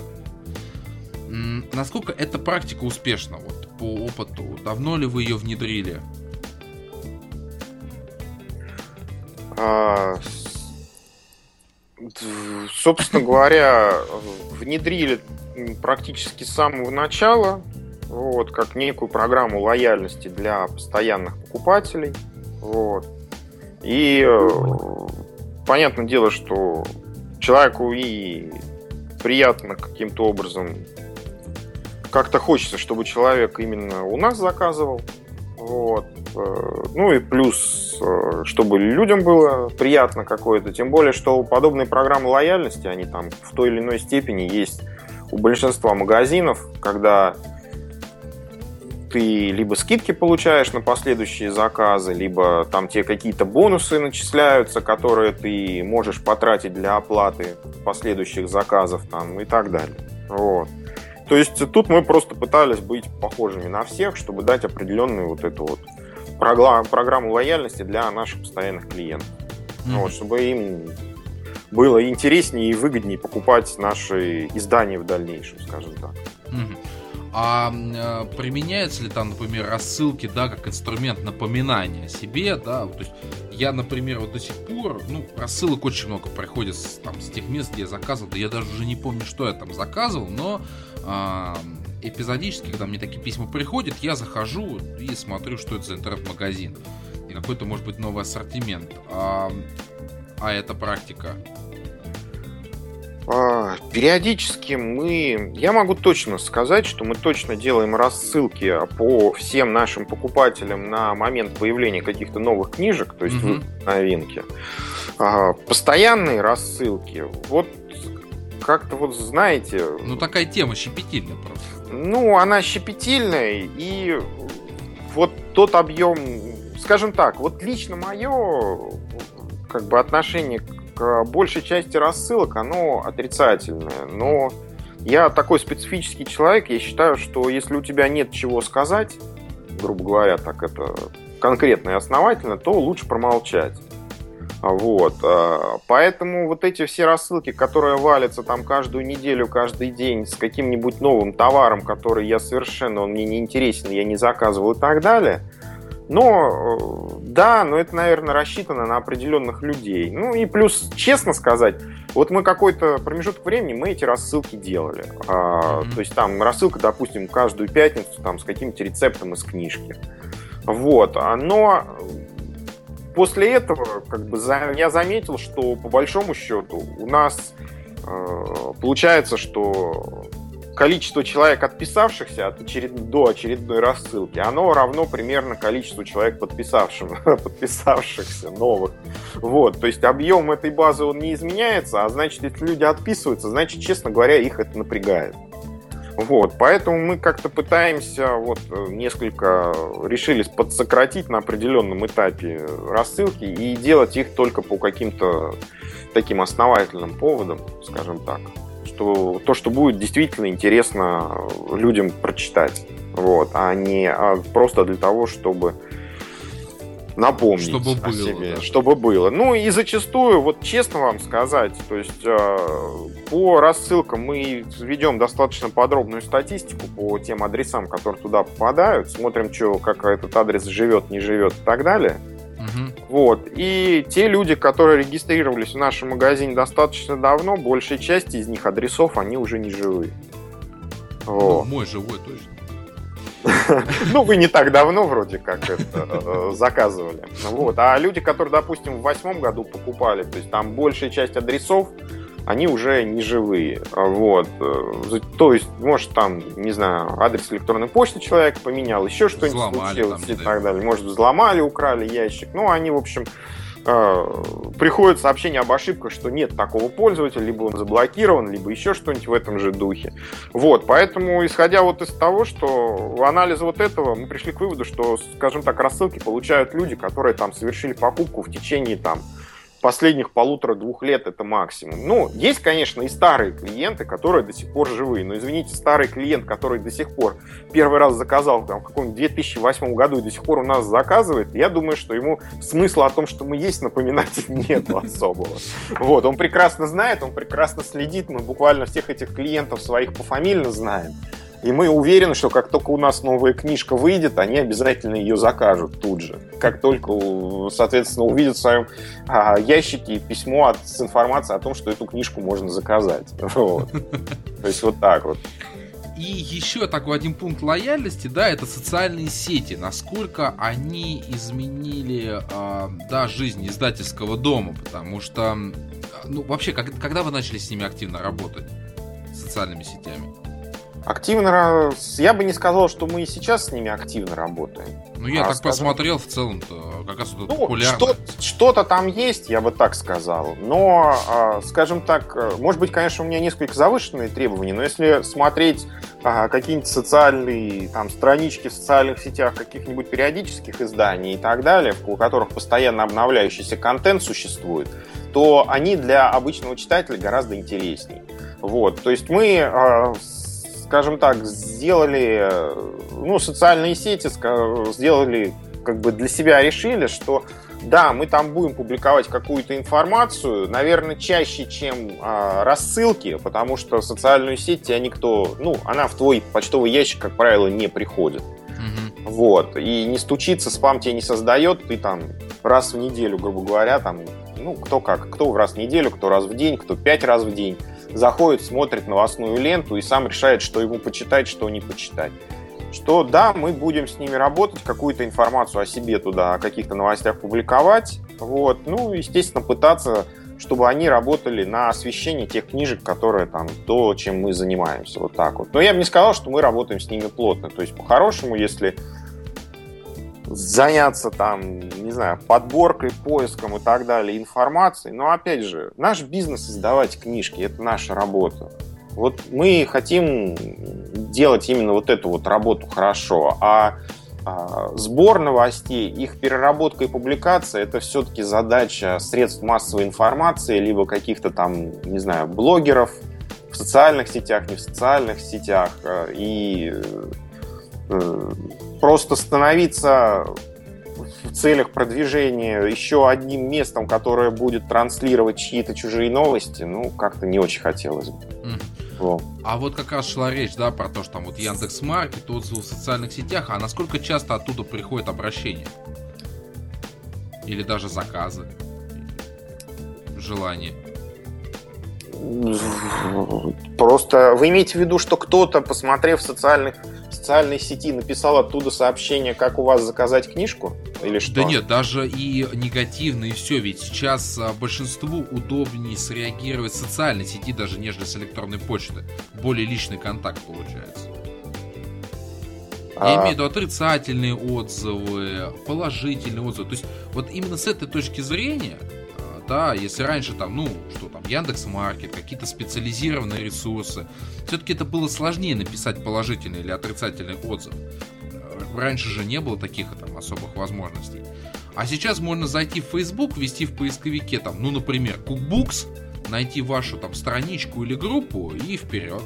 Насколько эта практика успешна, вот, по опыту? Давно ли вы ее внедрили? Собственно говоря, внедрили практически с самого начала, вот, как некую программу лояльности для постоянных покупателей. Вот. И э, понятное дело, что человеку и приятно каким-то образом как-то хочется, чтобы человек именно у нас заказывал. Вот. Э, ну и плюс, э, чтобы людям было приятно какое-то. Тем более, что подобные программы лояльности, они там в той или иной степени есть у большинства магазинов, когда ты либо скидки получаешь на последующие заказы, либо там тебе какие-то бонусы начисляются, которые ты можешь потратить для оплаты последующих заказов там и так далее. Вот. То есть тут мы просто пытались быть похожими на всех, чтобы дать определенную вот эту вот программу лояльности для наших постоянных клиентов. Mm-hmm. Вот, чтобы им было интереснее и выгоднее покупать наши издания в дальнейшем, скажем так. Mm-hmm. А э, применяются ли там, например, рассылки, да, как инструмент напоминания о себе, да, то есть я, например, вот до сих пор, ну, рассылок очень много приходит с, там, с тех мест, где я заказывал, да я даже уже не помню, что я там заказывал, но эпизодически, когда мне такие письма приходят, я захожу и смотрю, что это за интернет-магазин, и какой-то, может быть, новый ассортимент. А, а эта практика а, периодически мы, я могу точно сказать, что мы точно делаем рассылки по всем нашим покупателям на момент появления каких-то новых книжек, то есть mm новинки. А, постоянные рассылки. Вот как-то вот, знаете... Ну, такая тема щепетильная просто. Ну, она щепетильная, и вот тот объем, скажем так, вот лично мое как бы отношение к большей части рассылок, оно отрицательное, но я такой специфический человек, я считаю, что если у тебя нет чего сказать, грубо говоря, так это конкретно и основательно, то лучше промолчать. Вот. А, поэтому вот эти все рассылки, которые валятся там каждую неделю, каждый день с каким-нибудь новым товаром, который я совершенно, он мне не интересен, я не заказывал и так далее. Но да, но это, наверное, рассчитано на определенных людей. Ну и плюс, честно сказать, вот мы какой-то промежуток времени мы эти рассылки делали. А. То есть там рассылка, допустим, каждую пятницу там с каким-то рецептом из книжки. Вот. Но после этого как бы, я заметил, что по большому счету у нас э, получается, что количество человек, отписавшихся от очеред... до очередной рассылки, оно равно примерно количеству человек, подписавшим... [LAUGHS] подписавшихся новых. Вот, то есть объем этой базы он не изменяется, а значит, если люди отписываются, значит, честно говоря, их это напрягает. Вот, поэтому мы как-то пытаемся вот э, несколько решились подсократить на определенном этапе рассылки и делать их только по каким-то таким основательным поводам, скажем так, что то, что будет действительно интересно людям прочитать, вот, а не а просто для того, чтобы напомнить чтобы было, о себе, да. чтобы было. Ну и зачастую, вот честно вам сказать, то есть э, по рассылкам мы ведем достаточно подробную статистику по тем адресам, которые туда попадают, смотрим, что, как этот адрес живет, не живет и так далее. Угу. Вот. И те люди, которые регистрировались в нашем магазине достаточно давно, большая часть из них адресов, они уже не живые. Ну, мой живой точно. [LAUGHS] Ну, вы не так давно вроде как это э, заказывали. Вот. А люди, которые, допустим, в восьмом году покупали, то есть там большая часть адресов, они уже не живые. Вот. Э, то есть, может, там, не знаю, адрес электронной почты человек поменял, еще что-нибудь случилось там, и так далее. Может, взломали, украли ящик. Ну, они, в общем, приходит сообщение об ошибках, что нет такого пользователя, либо он заблокирован, либо еще что-нибудь в этом же духе. Вот, поэтому, исходя вот из того, что в анализе вот этого, мы пришли к выводу, что, скажем так, рассылки получают люди, которые там совершили покупку в течение там последних полутора-двух лет это максимум. Ну, есть, конечно, и старые клиенты, которые до сих пор живые. Но, извините, старый клиент, который до сих пор первый раз заказал там, в каком-нибудь 2008 году и до сих пор у нас заказывает, я думаю, что ему смысла о том, что мы есть, напоминать [LAUGHS] нет особого. Вот, он прекрасно знает, он прекрасно следит, мы буквально всех этих клиентов своих пофамильно знаем. И мы уверены, что как только у нас новая книжка выйдет, они обязательно ее закажут тут же. Как только, соответственно, увидят в своем а, ящике письмо от, с информацией о том, что эту книжку можно заказать. [LAUGHS] Вот. То есть вот так вот. И еще такой один пункт лояльности, да, это социальные сети. Насколько они изменили, э, да, жизнь издательского дома, потому что, ну, вообще, как, когда вы начали с ними активно работать, социальными сетями? Активно, я бы не сказал, что мы и сейчас с ними активно работаем. Ну, я а, так скажем... посмотрел в целом-то, как раз ну, популярно. Что, что-то там есть, я бы так сказал. Но, а, скажем так, э, может быть, конечно, у меня несколько завышенные требования, но если смотреть а, какие-нибудь социальные там, странички в социальных сетях каких-нибудь периодических изданий и так далее, у которых постоянно обновляющийся контент существует, то они для обычного читателя гораздо интереснее. Вот, то есть мы скажем так, сделали, ну, социальные сети сделали, как бы для себя решили, что да, мы там будем публиковать какую-то информацию, наверное, чаще, чем а, рассылки, потому что социальную сеть тебя никто, ну, она в твой почтовый ящик, как правило, не приходит. Угу. Вот. И не стучится, спам тебе не создает, ты там раз в неделю, грубо говоря, там, ну, кто как, кто раз в неделю, кто раз в день, кто пять раз в день заходит, смотрит новостную ленту и сам решает, что ему почитать, что не почитать. Что да, мы будем с ними работать, какую-то информацию о себе туда, о каких-то новостях публиковать. Вот. Ну, естественно, пытаться чтобы они работали на освещение тех книжек, которые там, то, чем мы занимаемся, вот так вот. Но я бы не сказал, что мы работаем с ними плотно. То есть, по-хорошему, если заняться там, не знаю, подборкой, поиском и так далее информации. Но опять же, наш бизнес издавать книжки, это наша работа. Вот мы хотим делать именно вот эту вот работу хорошо, а, а сбор новостей, их переработка и публикация это все-таки задача средств массовой информации, либо каких-то там, не знаю, блогеров в социальных сетях, не в социальных сетях. Э, и э, просто становиться в целях продвижения еще одним местом, которое будет транслировать чьи-то чужие новости, ну, как-то не очень хотелось бы. Mm. Вот. А вот как раз шла речь, да, про то, что там вот Яндекс Маркет, отзывы в социальных сетях, а насколько часто оттуда приходят обращения? Или даже заказы? Желание? Просто вы имеете в виду, что кто-то, посмотрев в социальных социальной сети написал оттуда сообщение, как у вас заказать книжку? Или что? Да нет, даже и негативно, и все. Ведь сейчас а, большинству удобнее среагировать в социальной сети, даже нежели с электронной почты. Более личный контакт получается. Я а... имею в виду отрицательные отзывы, положительные отзывы. То есть вот именно с этой точки зрения да, если раньше там, ну, что там, Яндекс Маркет, какие-то специализированные ресурсы, все-таки это было сложнее написать положительный или отрицательный отзыв. Раньше же не было таких там особых возможностей. А сейчас можно зайти в Facebook, ввести в поисковике там, ну, например, Cookbooks, найти вашу там страничку или группу и вперед.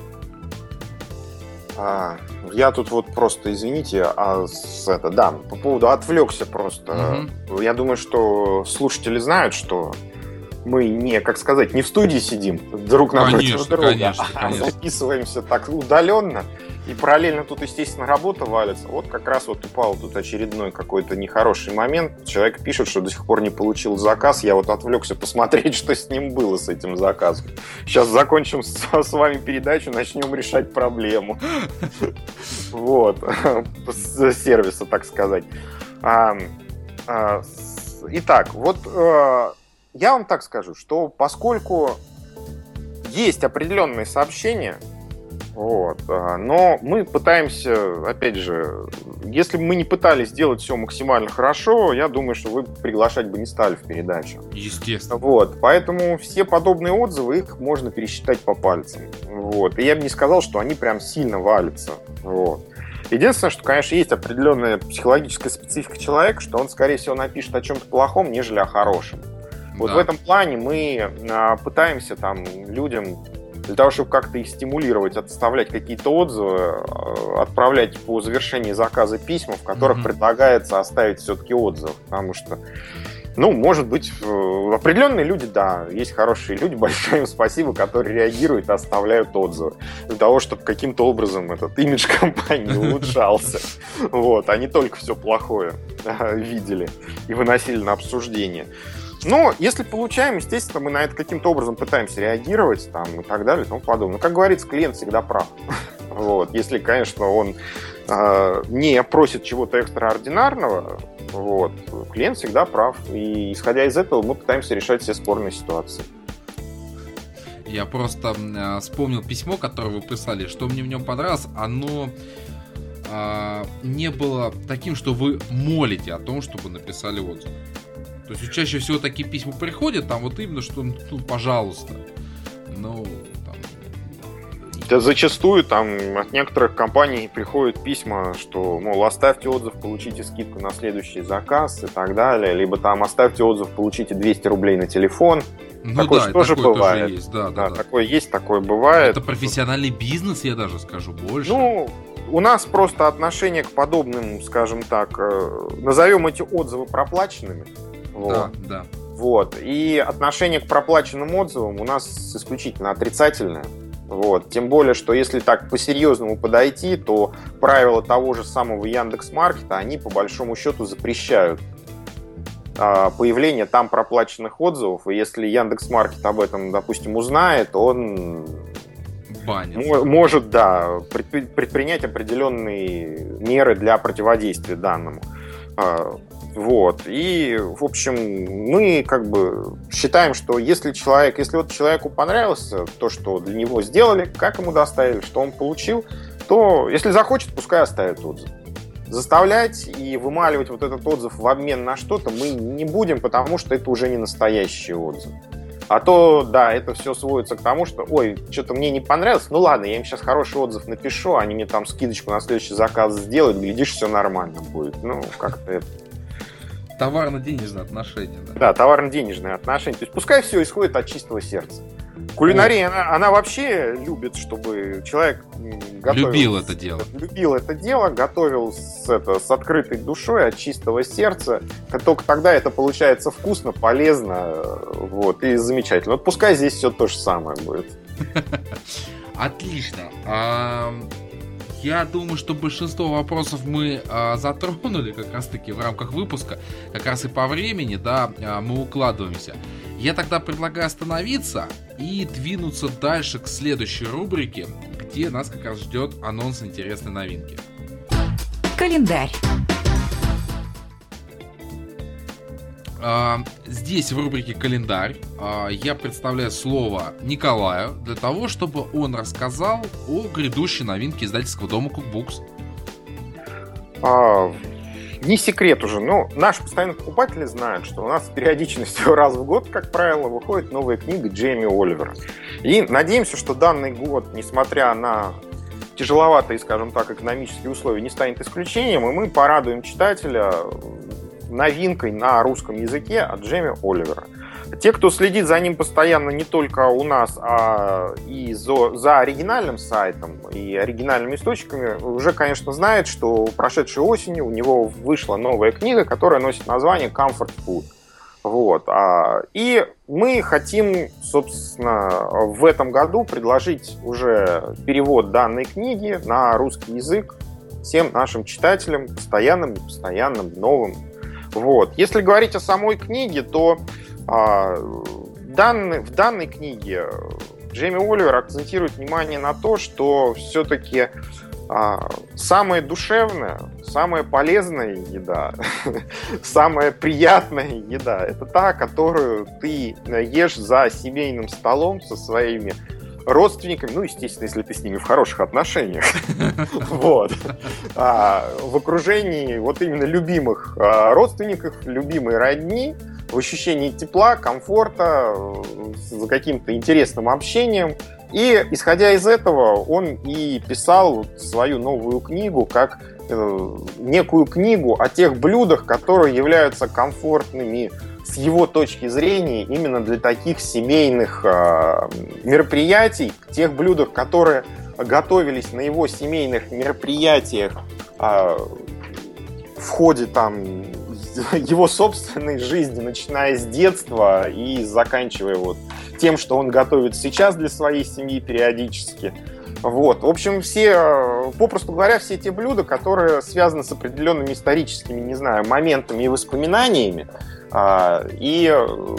А, я тут вот просто, извините, а с это, да, по поводу отвлекся просто. Угу. Я думаю, что слушатели знают, что мы не, как сказать, не в студии сидим друг напротив друга, конечно, а [LAUGHS] конечно. записываемся так удаленно. И параллельно тут, естественно, работа валится. Вот как раз вот упал тут очередной какой-то нехороший момент. Человек пишет, что до сих пор не получил заказ. Я вот отвлекся посмотреть, [LAUGHS] что с ним было, с этим заказом. Сейчас закончим с, [LAUGHS] с вами передачу, начнем решать проблему. Вот. С сервиса, так сказать. А, итак, вот э, я вам так скажу, что поскольку есть определенные сообщения, вот, а, но мы пытаемся, опять же, если бы мы не пытались сделать все максимально хорошо, я думаю, что вы приглашать бы не стали в передачу. Естественно. Вот, поэтому все подобные отзывы, их можно пересчитать по пальцам. Вот, и я бы не сказал, что они прям сильно валятся. Вот. Единственное, что, конечно, есть определенная психологическая специфика человека, что он, скорее всего, напишет о чем-то плохом, нежели о хорошем. Вот да. в этом плане мы а, пытаемся там людям для того, чтобы как-то их стимулировать, отставлять какие-то отзывы, а, отправлять по завершении заказа письма, в которых mm-hmm. предлагается оставить все-таки отзыв, потому что ну, может быть, определенные люди, да, есть хорошие люди, [LAUGHS] большое им спасибо, которые реагируют и оставляют отзывы. Для того, чтобы каким-то образом этот имидж [LAUGHS] компании улучшался. Вот, а не только все плохое видели и выносили на обсуждение. Но если получаем, естественно, мы на это каким-то образом пытаемся реагировать там, и так далее и тому подобное. Как говорится, клиент всегда прав. [LAUGHS] Вот. Если, конечно, он э, не просит чего-то экстраординарного, вот, клиент всегда прав. И исходя из этого мы пытаемся решать все спорные ситуации. Я просто э, вспомнил письмо, которое вы писали, что мне в нем понравилось. Оно э, не было таким, что вы молите о том, чтобы написали отзыв. То есть чаще всего такие письма приходят, там вот именно, что ну, пожалуйста. Ну, там... Да зачастую там от некоторых компаний приходят письма, что, мол, оставьте отзыв, получите скидку на следующий заказ и так далее. Либо там оставьте отзыв, получите 200 рублей на телефон. Ну такое да, тоже такое бывает. Тоже есть, да, да, да, да. Такое есть, такое бывает. Это профессиональный бизнес, я даже скажу больше. Ну, у нас просто отношение к подобным, скажем так, э, назовем эти отзывы проплаченными. Вот. Да, да. Вот. И отношение к проплаченным отзывам у нас исключительно отрицательное. Вот. Тем более, что если так по-серьезному подойти, то правила того же самого Яндекс Маркета, они по большому счету запрещают а, появление там проплаченных отзывов. И если Яндекс Маркет об этом, допустим, узнает, он Банит. может, да, предпринять определенные меры для противодействия данному. Вот. И, в общем, мы как бы считаем, что если человек, если вот человеку понравилось то, что для него сделали, как ему доставили, что он получил, то если захочет, пускай оставит отзыв. заставлять и вымаливать вот этот отзыв в обмен на что-то мы не будем, потому что это уже не настоящий отзыв. А то, да, это все сводится к тому, что, ой, что-то мне не понравилось, ну ладно, я им сейчас хороший отзыв напишу, они мне там скидочку на следующий заказ сделают, глядишь, все нормально будет. Ну, как-то это Товарно-денежные отношения. Да, да товарно-денежные отношения. То есть пускай все исходит от чистого сердца. Кулинария, она, она вообще любит, чтобы человек готовил, любил это дело. Любил это дело, готовил с, это, с открытой душой, от чистого сердца. Только тогда это получается вкусно, полезно вот, и замечательно. Вот пускай здесь все то же самое будет. [LAUGHS] Отлично. Я думаю, что большинство вопросов мы а, затронули как раз-таки в рамках выпуска, как раз и по времени, да, а, мы укладываемся. Я тогда предлагаю остановиться и двинуться дальше к следующей рубрике, где нас как раз ждет анонс интересной новинки. Календарь. Здесь в рубрике «Календарь» а, я представляю слово Николаю для того, чтобы он рассказал о грядущей новинке издательского дома Cookbooks. А, не секрет уже, но наши постоянные покупатели знают, что у нас с периодичностью [LAUGHS] раз в год, как правило, выходит новая книга Джейми Оливера. И надеемся, что данный год, несмотря на тяжеловатые, скажем так, экономические условия, не станет исключением, и мы порадуем читателя новинкой на русском языке от Джейми Оливера. Те, кто следит за ним постоянно не только у нас, а и за, за оригинальным сайтом и оригинальными источниками, уже, конечно, знают, что прошедшей осенью у него вышла новая книга, которая носит название Comfort Food. Вот. А, и мы хотим, собственно, в этом году предложить уже перевод данной книги на русский язык всем нашим читателям, постоянным, непостоянным, новым вот. Если говорить о самой книге, то а, данный, в данной книге Джейми Оливер акцентирует внимание на то, что все-таки а, самая душевная, самая полезная еда, [LAUGHS] самая приятная еда, это та, которую ты ешь за семейным столом со своими родственниками, ну, естественно, если ты с ними в хороших отношениях, [LAUGHS] вот, а, в окружении вот именно любимых а, родственников, любимой родни, в ощущении тепла, комфорта, за каким-то интересным общением. И, исходя из этого, он и писал свою новую книгу как э, некую книгу о тех блюдах, которые являются комфортными с его точки зрения именно для таких семейных э, мероприятий, тех блюдах, которые готовились на его семейных мероприятиях э, в ходе там [LAUGHS] его собственной жизни, начиная с детства и заканчивая вот тем, что он готовит сейчас для своей семьи периодически. Вот. В общем, все, попросту говоря, все те блюда, которые связаны с определенными историческими, не знаю, моментами и воспоминаниями, а, и э,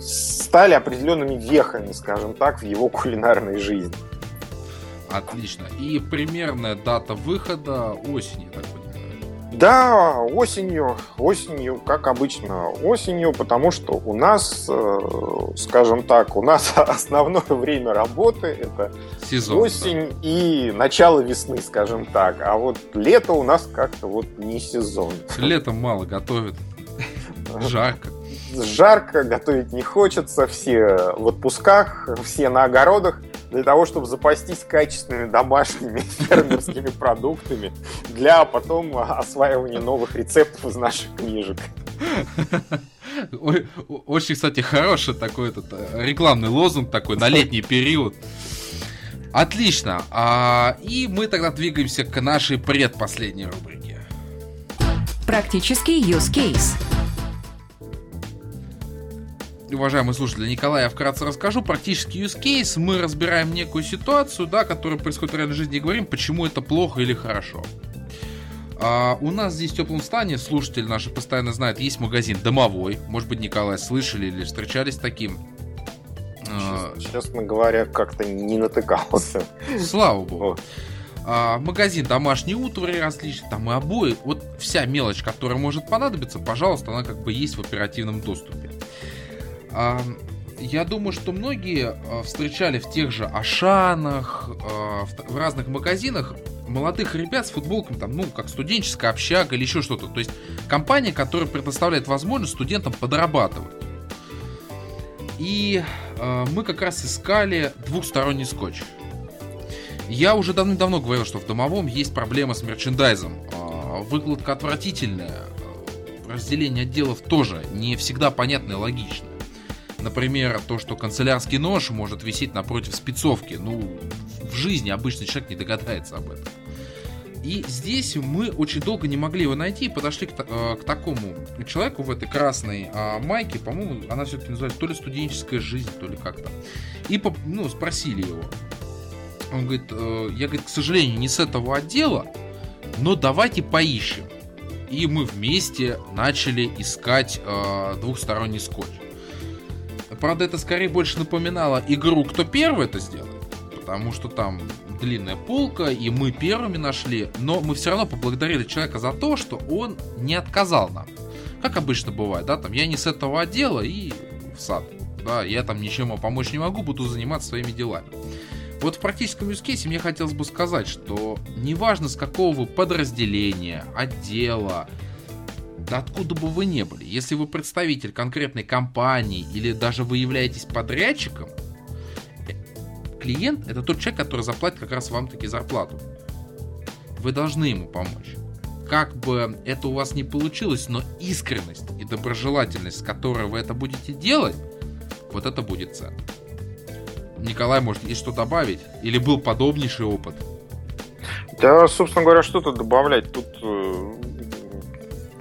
стали определенными вехами, скажем так, в его кулинарной жизни. Отлично. И примерная дата выхода осени, так понимаю. Да, осенью, осенью, как обычно, осенью, потому что у нас, э, скажем так, у нас [LAUGHS] основное время работы это Сезон, осень да. и начало весны, скажем так. А вот лето у нас как-то вот не сезон. Летом мало готовят. [LAUGHS] Жарко. Жарко, готовить не хочется, все в отпусках, все на огородах для того, чтобы запастись качественными домашними [LAUGHS] фермерскими продуктами для потом осваивания новых рецептов из наших книжек. Очень, кстати, хороший такой этот э, рекламный лозунг такой на летний период. Отлично. А, и мы тогда двигаемся к нашей предпоследней рубрике. Практический use case уважаемые слушатели, Николай, я вкратце расскажу. Практически use case. Мы разбираем некую ситуацию, да, которая происходит в реальной жизни, и говорим, почему это плохо или хорошо. А, у нас здесь в теплом стане, слушатели наши постоянно знают, есть магазин домовой. Может быть, Николай, слышали или встречались с таким? А, честно говоря, как-то не натыкался. Слава богу. А, магазин домашней утвари различных, там и обои. Вот вся мелочь, которая может понадобиться, пожалуйста, она как бы есть в оперативном доступе. Я думаю, что многие а, встречали в тех же Ашанах, а, в разных магазинах молодых ребят с футболками, там, ну, как студенческая общага или еще что-то. То есть компания, которая предоставляет возможность студентам подрабатывать. И э, мы как раз искали двухсторонний скотч. Я уже давно-давно говорил, что в домовом есть проблема с мерчендайзом. Выкладка отвратительная, разделение отделов тоже не всегда понятно и логично. Например, то, что канцелярский нож может висеть напротив спецовки. Ну, в жизни обычный человек не догадается об этом. И здесь мы очень долго не могли его найти и подошли к, э, к такому человеку в этой красной э, майке, по-моему, она все-таки называется то ли студенческая жизнь, то ли как-то. И ну, спросили его. Он говорит, э, я, говорит, к сожалению, не с этого отдела, но давайте поищем. И мы вместе начали искать э, двухсторонний скотч. Правда, это скорее больше напоминало игру «Кто первый это сделает?» Потому что там длинная полка, и мы первыми нашли, но мы все равно поблагодарили человека за то, что он не отказал нам. Как обычно бывает, да, там, я не с этого отдела и в сад, да, я там ничем помочь не могу, буду заниматься своими делами. Вот в практическом юзкейсе мне хотелось бы сказать, что неважно с какого вы подразделения, отдела, да откуда бы вы не были, если вы представитель конкретной компании или даже вы являетесь подрядчиком, клиент это тот человек, который заплатит как раз вам таки зарплату. Вы должны ему помочь. Как бы это у вас не получилось, но искренность и доброжелательность, с которой вы это будете делать, вот это будет ценно. Николай, может, есть что добавить? Или был подобнейший опыт? Да, собственно говоря, что тут добавлять? Тут э,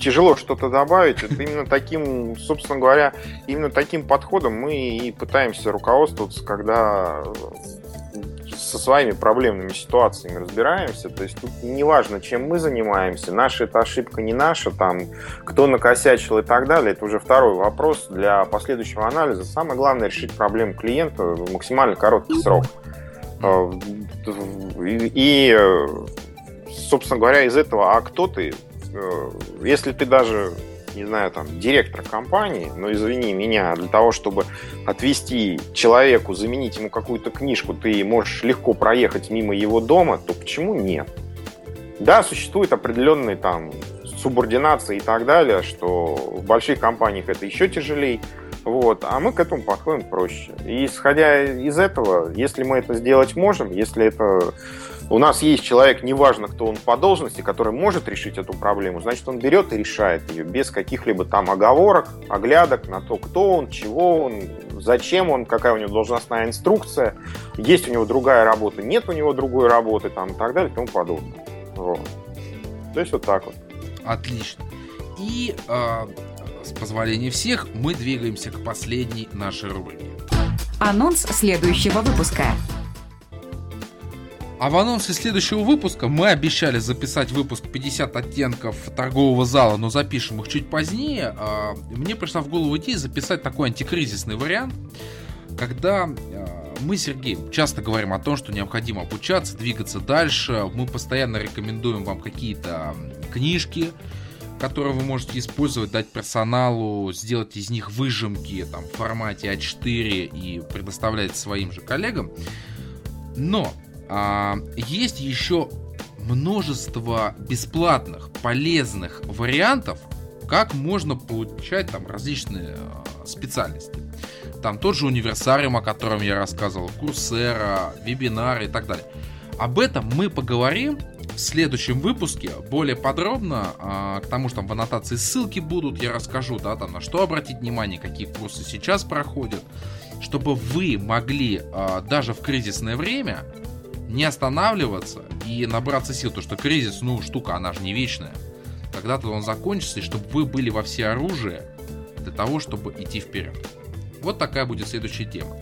тяжело что-то добавить. Это именно таким, собственно говоря, именно таким подходом мы и пытаемся руководствоваться, когда со своими проблемными ситуациями разбираемся. То есть тут неважно, чем мы занимаемся, наша это ошибка, не наша, там, кто накосячил и так далее, это уже второй вопрос для последующего анализа. Самое главное решить проблему клиента в максимально короткий срок. Э, и, собственно говоря, из этого, а кто ты? Э, если ты даже не знаю, там, директор компании, но извини меня, для того, чтобы отвести человеку, заменить ему какую-то книжку, ты можешь легко проехать мимо его дома, то почему нет? Да, существует определенные там субординации и так далее, что в больших компаниях это еще тяжелее, вот, а мы к этому подходим проще. И исходя из этого, если мы это сделать можем, если это у нас есть человек, неважно, кто он по должности, который может решить эту проблему, значит, он берет и решает ее без каких-либо там оговорок, оглядок на то, кто он, чего он, зачем он, какая у него должностная инструкция, есть у него другая работа, нет у него другой работы, там, и так далее, и тому подобное. Вот. То есть вот так вот. Отлично. И э, с позволения всех мы двигаемся к последней нашей рубрике. Анонс следующего выпуска. А в анонсе следующего выпуска мы обещали записать выпуск 50 оттенков торгового зала, но запишем их чуть позднее. А, мне пришла в голову идея записать такой антикризисный вариант, когда а, мы, Сергей, часто говорим о том, что необходимо обучаться, двигаться дальше. Мы постоянно рекомендуем вам какие-то книжки, которые вы можете использовать, дать персоналу, сделать из них выжимки там, в формате А4 и предоставлять своим же коллегам. Но а, есть еще множество бесплатных, полезных вариантов, как можно получать там различные а, специальности. Там тот же универсариум, о котором я рассказывал, курсера, вебинары и так далее. Об этом мы поговорим в следующем выпуске более подробно. А, к тому, что там в аннотации ссылки будут, я расскажу, да, там на что обратить внимание, какие курсы сейчас проходят, чтобы вы могли а, даже в кризисное время не останавливаться и набраться сил, то что кризис, ну, штука, она же не вечная. Когда-то он закончится, и чтобы вы были во все оружие для того, чтобы идти вперед. Вот такая будет следующая тема.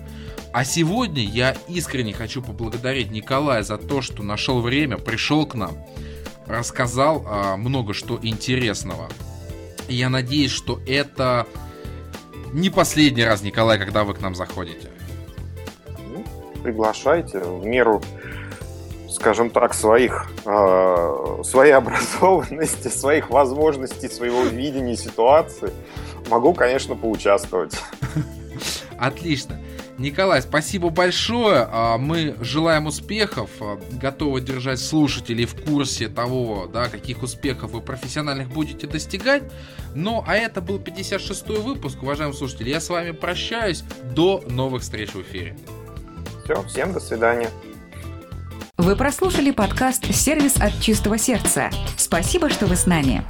А сегодня я искренне хочу поблагодарить Николая за то, что нашел время, пришел к нам, рассказал а, много что интересного. И я надеюсь, что это не последний раз, Николай, когда вы к нам заходите. Ну, приглашайте в меру скажем так, своих, э, своей [LAUGHS] образованности, своих возможностей, своего видения ситуации, могу, конечно, поучаствовать. [LAUGHS] Отлично. Николай, спасибо большое. А, мы желаем успехов, а, готовы держать слушателей в курсе того, да, каких успехов вы профессиональных будете достигать. Ну, а это был 56-й выпуск, уважаемые слушатели. Я с вами прощаюсь. До новых встреч в эфире. Все, всем до свидания. Вы прослушали подкаст «Сервис от чистого сердца». Спасибо, что вы с нами.